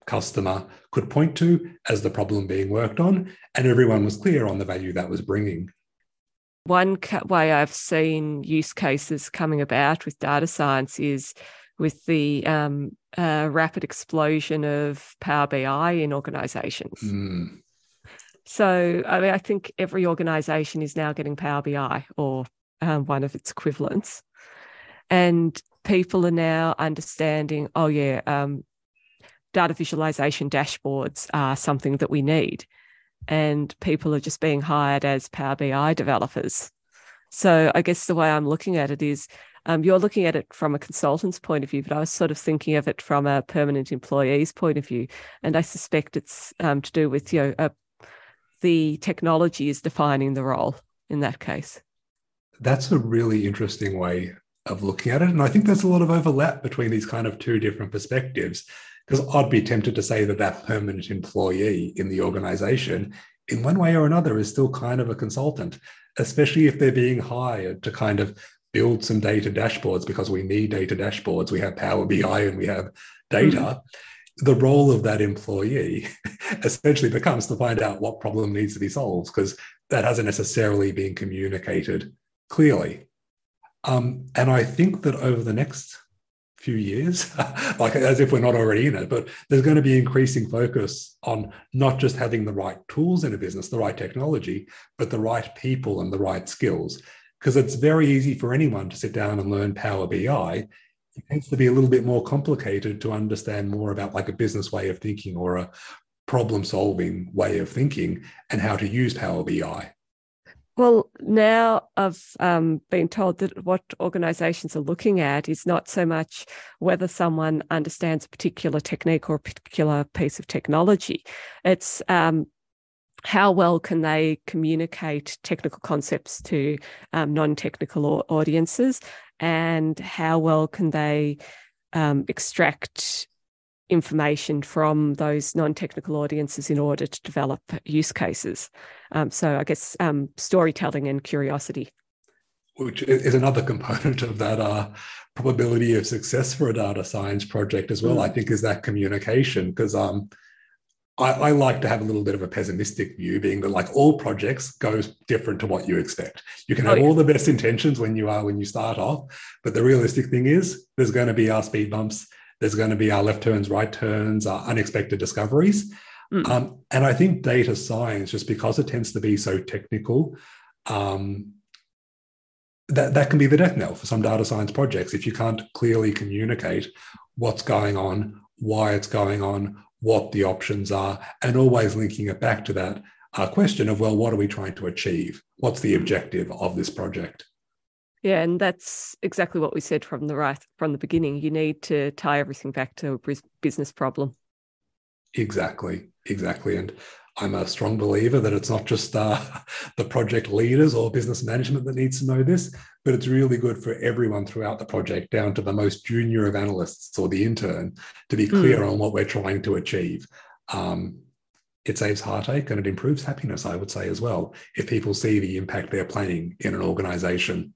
customer could point to as the problem being worked on, and everyone was clear on the value that was bringing. One way I've seen use cases coming about with data science is with the um, uh, rapid explosion of Power BI in organizations. Mm. So, I mean, I think every organization is now getting Power BI or um, one of its equivalents. And people are now understanding, oh, yeah, um, data visualization dashboards are something that we need. And people are just being hired as Power BI developers. So I guess the way I'm looking at it is um, you're looking at it from a consultant's point of view, but I was sort of thinking of it from a permanent employee's point of view. And I suspect it's um, to do with, you know, uh, the technology is defining the role in that case. That's a really interesting way of looking at it. And I think there's a lot of overlap between these kind of two different perspectives. Because I'd be tempted to say that that permanent employee in the organization, in one way or another, is still kind of a consultant, especially if they're being hired to kind of build some data dashboards because we need data dashboards. We have Power BI and we have data. Mm-hmm. The role of that employee essentially becomes to find out what problem needs to be solved because that hasn't necessarily been communicated clearly. Um, and I think that over the next few years, like as if we're not already in it, but there's going to be increasing focus on not just having the right tools in a business, the right technology, but the right people and the right skills. Because it's very easy for anyone to sit down and learn Power BI. It tends to be a little bit more complicated to understand more about like a business way of thinking or a problem solving way of thinking and how to use Power BI. Well, now I've um, been told that what organizations are looking at is not so much whether someone understands a particular technique or a particular piece of technology. It's um, how well can they communicate technical concepts to um, non technical audiences and how well can they um, extract information from those non-technical audiences in order to develop use cases. Um, so I guess um, storytelling and curiosity. Which is another component of that uh, probability of success for a data science project as well. Mm. I think is that communication because um, I, I, like to have a little bit of a pessimistic view, being that like all projects go different to what you expect. You can have oh, yeah. all the best intentions when you are when you start off, but the realistic thing is there's going to be our speed bumps there's going to be our left turns, right turns, our unexpected discoveries. Mm. Um, and I think data science, just because it tends to be so technical, um, that, that can be the death knell for some data science projects. If you can't clearly communicate what's going on, why it's going on, what the options are, and always linking it back to that uh, question of, well, what are we trying to achieve? What's the objective of this project? Yeah, and that's exactly what we said from the right from the beginning. You need to tie everything back to a business problem. Exactly, exactly, and I'm a strong believer that it's not just uh, the project leaders or business management that needs to know this, but it's really good for everyone throughout the project, down to the most junior of analysts or the intern, to be clear mm. on what we're trying to achieve. Um, it saves heartache and it improves happiness, I would say, as well, if people see the impact they're planning in an organization.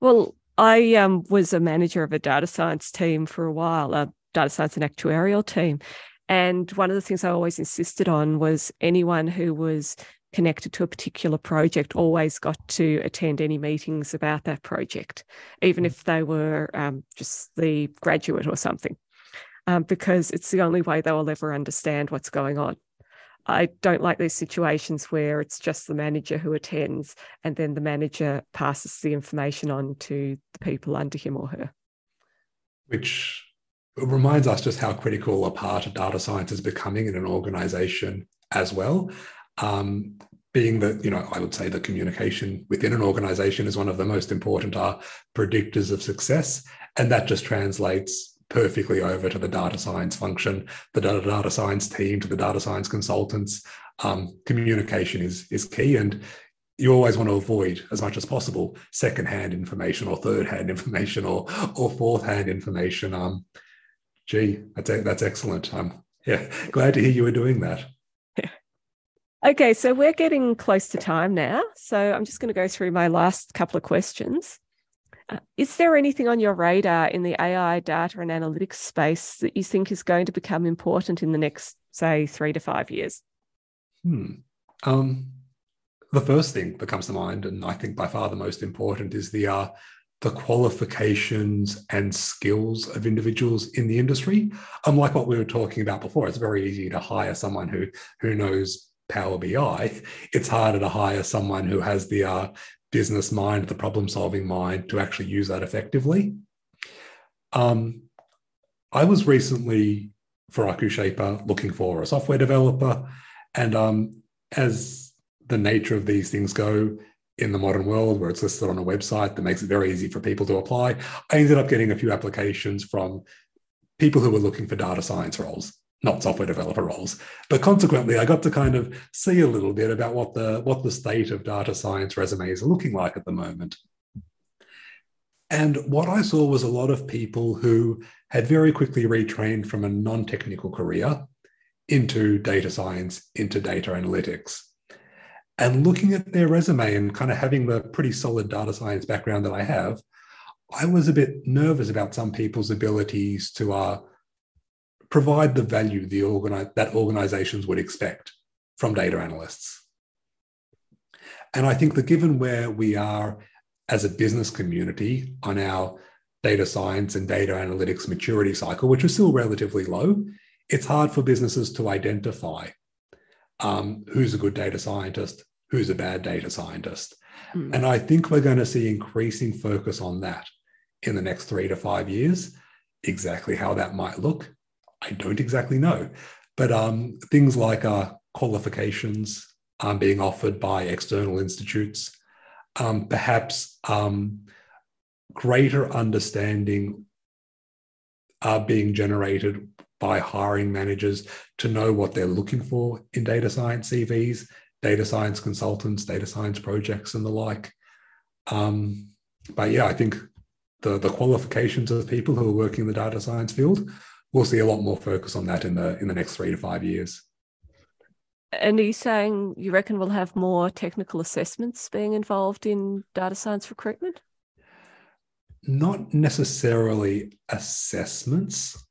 Well, I um, was a manager of a data science team for a while, a data science and actuarial team. And one of the things I always insisted on was anyone who was connected to a particular project always got to attend any meetings about that project, even if they were um, just the graduate or something, um, because it's the only way they will ever understand what's going on. I don't like these situations where it's just the manager who attends and then the manager passes the information on to the people under him or her. Which reminds us just how critical a part of data science is becoming in an organization as well. Um, being that, you know, I would say the communication within an organization is one of the most important uh, predictors of success. And that just translates perfectly over to the data science function, the data, science team, to the data science consultants. Um, communication is is key, and you always want to avoid as much as possible secondhand information or third-hand information or or fourth-hand information. Um, gee, that's that's excellent. Um, yeah, glad to hear you were doing that. Okay, so we're getting close to time now. So I'm just going to go through my last couple of questions. Is there anything on your radar in the AI data and analytics space that you think is going to become important in the next, say, three to five years? Hmm. Um, the first thing that comes to mind, and I think by far the most important, is the uh, the qualifications and skills of individuals in the industry. Unlike what we were talking about before, it's very easy to hire someone who who knows Power BI. It's harder to hire someone who has the uh, business mind, the problem solving mind to actually use that effectively. Um, I was recently for AkuShaper looking for a software developer. And um, as the nature of these things go in the modern world, where it's listed on a website that makes it very easy for people to apply, I ended up getting a few applications from people who were looking for data science roles not software developer roles. But consequently, I got to kind of see a little bit about what the what the state of data science resumes are looking like at the moment. And what I saw was a lot of people who had very quickly retrained from a non-technical career into data science, into data analytics. And looking at their resume and kind of having the pretty solid data science background that I have, I was a bit nervous about some people's abilities to uh, provide the value the organi- that organizations would expect from data analysts. And I think that given where we are as a business community on our data science and data analytics maturity cycle, which is still relatively low, it's hard for businesses to identify um, who's a good data scientist, who's a bad data scientist. Mm. And I think we're going to see increasing focus on that in the next three to five years. Exactly how that might look I don't exactly know. But um, things like uh, qualifications um, being offered by external institutes, um, perhaps um, greater understanding are being generated by hiring managers to know what they're looking for in data science CVs, data science consultants, data science projects, and the like. Um, but yeah, I think the, the qualifications of people who are working in the data science field we'll see a lot more focus on that in the in the next three to five years. And are you saying you reckon we'll have more technical assessments being involved in data science recruitment? Not necessarily assessments,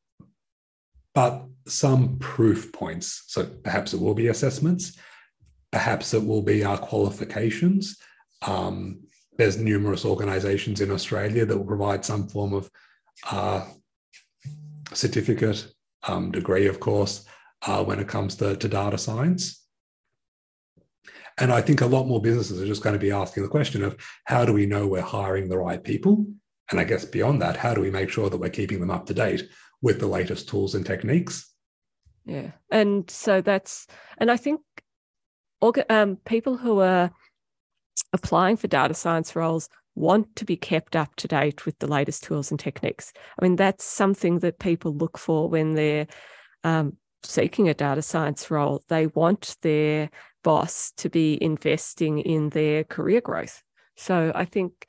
but some proof points. So perhaps it will be assessments, perhaps it will be our qualifications. Um, there's numerous organizations in Australia that will provide some form of uh, certificate um, degree, of course, uh, when it comes to, to data science. And I think a lot more businesses are just going to be asking the question of how do we know we're hiring the right people? And I guess beyond that, how do we make sure that we're keeping them up to date with the latest tools and techniques? Yeah. And so that's, and I think um, people who are applying for data science roles want to be kept up to date with the latest tools and techniques. I mean, that's something that people look for when they're um, seeking a data science role. They want their boss to be investing in their career growth. So I think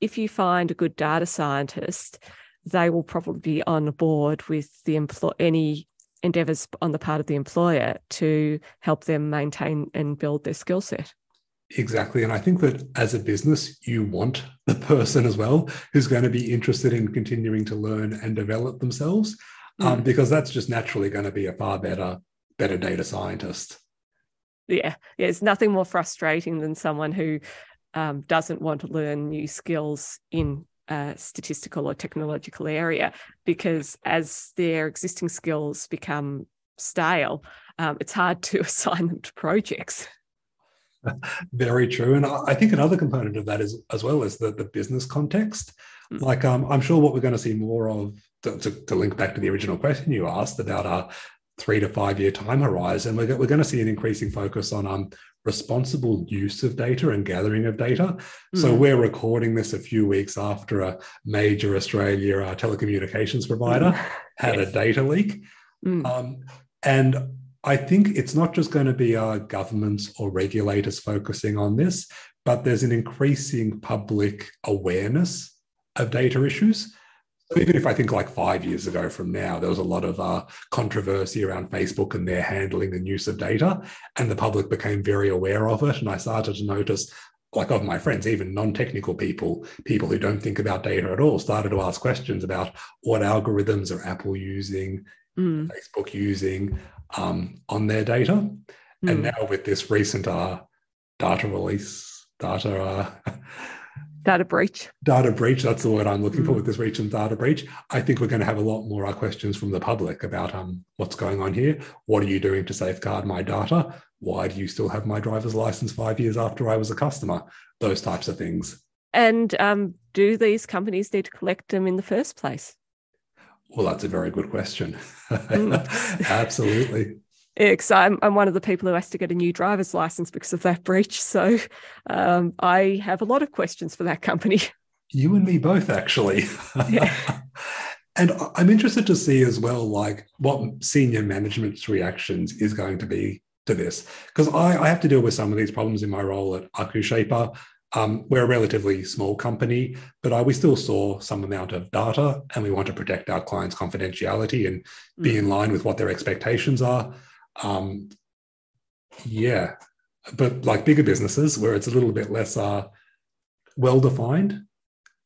if you find a good data scientist, they will probably be on board with the any endeavors on the part of the employer to help them maintain and build their skill set. Exactly. And I think that as a business, you want the person as well who's going to be interested in continuing to learn and develop themselves, um, mm. um, because that's just naturally going to be a far better, better data scientist. Yeah. Yeah. It's nothing more frustrating than someone who um, doesn't want to learn new skills in a statistical or technological area because as their existing skills become stale, um, it's hard to assign them to projects. Very true. And I think another component of that is as well is the, the business context. Mm. Like um, I'm sure what we're going to see more of to, to, to, link back to the original question you asked about our three to five year time horizon, we're, we're going to see an increasing focus on um, responsible use of data and gathering of data. Mm. So we're recording this a few weeks after a major Australia uh, telecommunications provider mm. had yes. a data leak. Mm. Um, and I think it's not just going to be our governments or regulators focusing on this, but there's an increasing public awareness of data issues. So even if I think like five years ago from now, there was a lot of uh, controversy around Facebook and their handling and use of data, and the public became very aware of it. And I started to notice, like of my friends, even non-technical people, people who don't think about data at all, started to ask questions about what algorithms are Apple using, mm. Facebook using, um, on their data. Mm. And now with this recent uh, data release, data uh, data breach, data breach. That's the word I'm looking mm. for with this recent data breach. I think we're going to have a lot more uh, questions from the public about um, what's going on here. What are you doing to safeguard my data? Why do you still have my driver's license five years after I was a customer? Those types of things. And um, do these companies need to collect them in the first place? Well, that's a very good question. Mm. Absolutely. Because I'm, I'm one of the people who has to get a new driver's license because of that breach. So um, I have a lot of questions for that company. You and me both, actually. Yeah. and I'm interested to see as well, like what senior management's reactions is going to be to this, because I, I, have to deal with some of these problems in my role at AkuShaper. Um, we're a relatively small company, but uh, we still saw some amount of data and we want to protect our clients' confidentiality and be in mm. line with what their expectations are. Um, yeah, but like bigger businesses where it's a little bit less uh, well defined,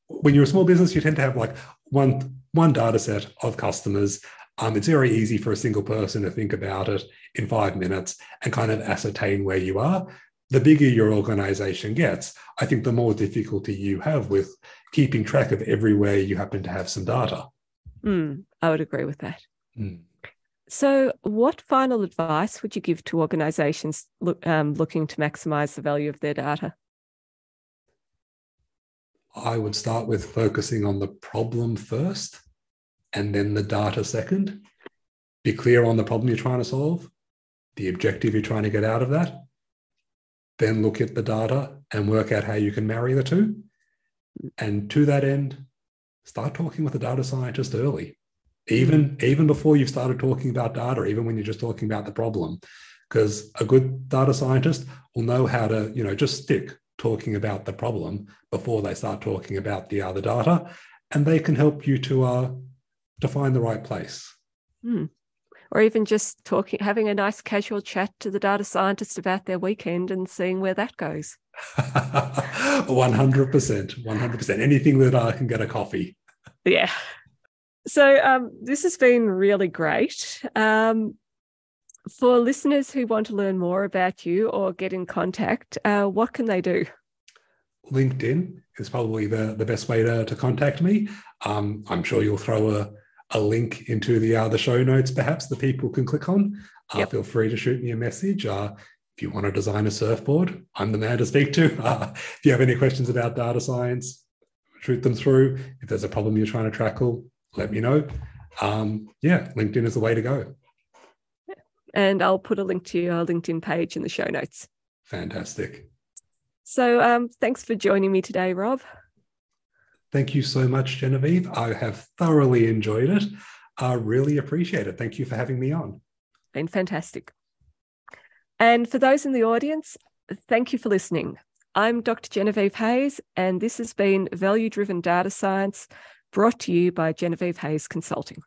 when you're a small business, you tend to have like one one data set of customers. Um, it's very easy for a single person to think about it in five minutes and kind of ascertain where you are the bigger your organization gets, I think the more difficulty you have with keeping track of everywhere you happen to have some data. Mm, I would agree with that. Mm. So, what final advice would you give to organizations look, um, looking to maximize the value of their data? I would start with focusing on the problem first and then the data second. Be clear on the problem you're trying to solve, the objective you're trying to get out of that, then look at the data and work out how you can marry the two. And to that end, start talking with the data scientist early, even, even before you've started talking about data, even when you're just talking about the problem. Because a good data scientist will know how to, you know, just stick talking about the problem before they start talking about the other data. And they can help you to uh, to find the right place. Mm or even just talking, having a nice casual chat to the data scientist about their weekend and seeing where that goes. 100%. 100%. Anything that I can get a coffee. Yeah. So um, this has been really great. Um, for listeners who want to learn more about you or get in contact, uh, what can they do? LinkedIn is probably the, the best way to, to contact me. Um, I'm sure you'll throw a, a link into the uh, the show notes, perhaps that people can click on. Uh, yep. Feel free to shoot me a message. Uh, if you want to design a surfboard, I'm the man to speak to. Uh, if you have any questions about data science, shoot them through. If there's a problem you're trying to tackle, let me know. Um, yeah, LinkedIn is the way to go. And I'll put a link to your LinkedIn page in the show notes. Fantastic. So um, thanks for joining me today, Rob. Thank you so much, Genevieve. I have thoroughly enjoyed it. I really appreciate it. Thank you for having me on. Been fantastic. And for those in the audience, thank you for listening. I'm Dr. Genevieve Hayes, and this has been Value Driven Data Science brought to you by Genevieve Hayes Consulting.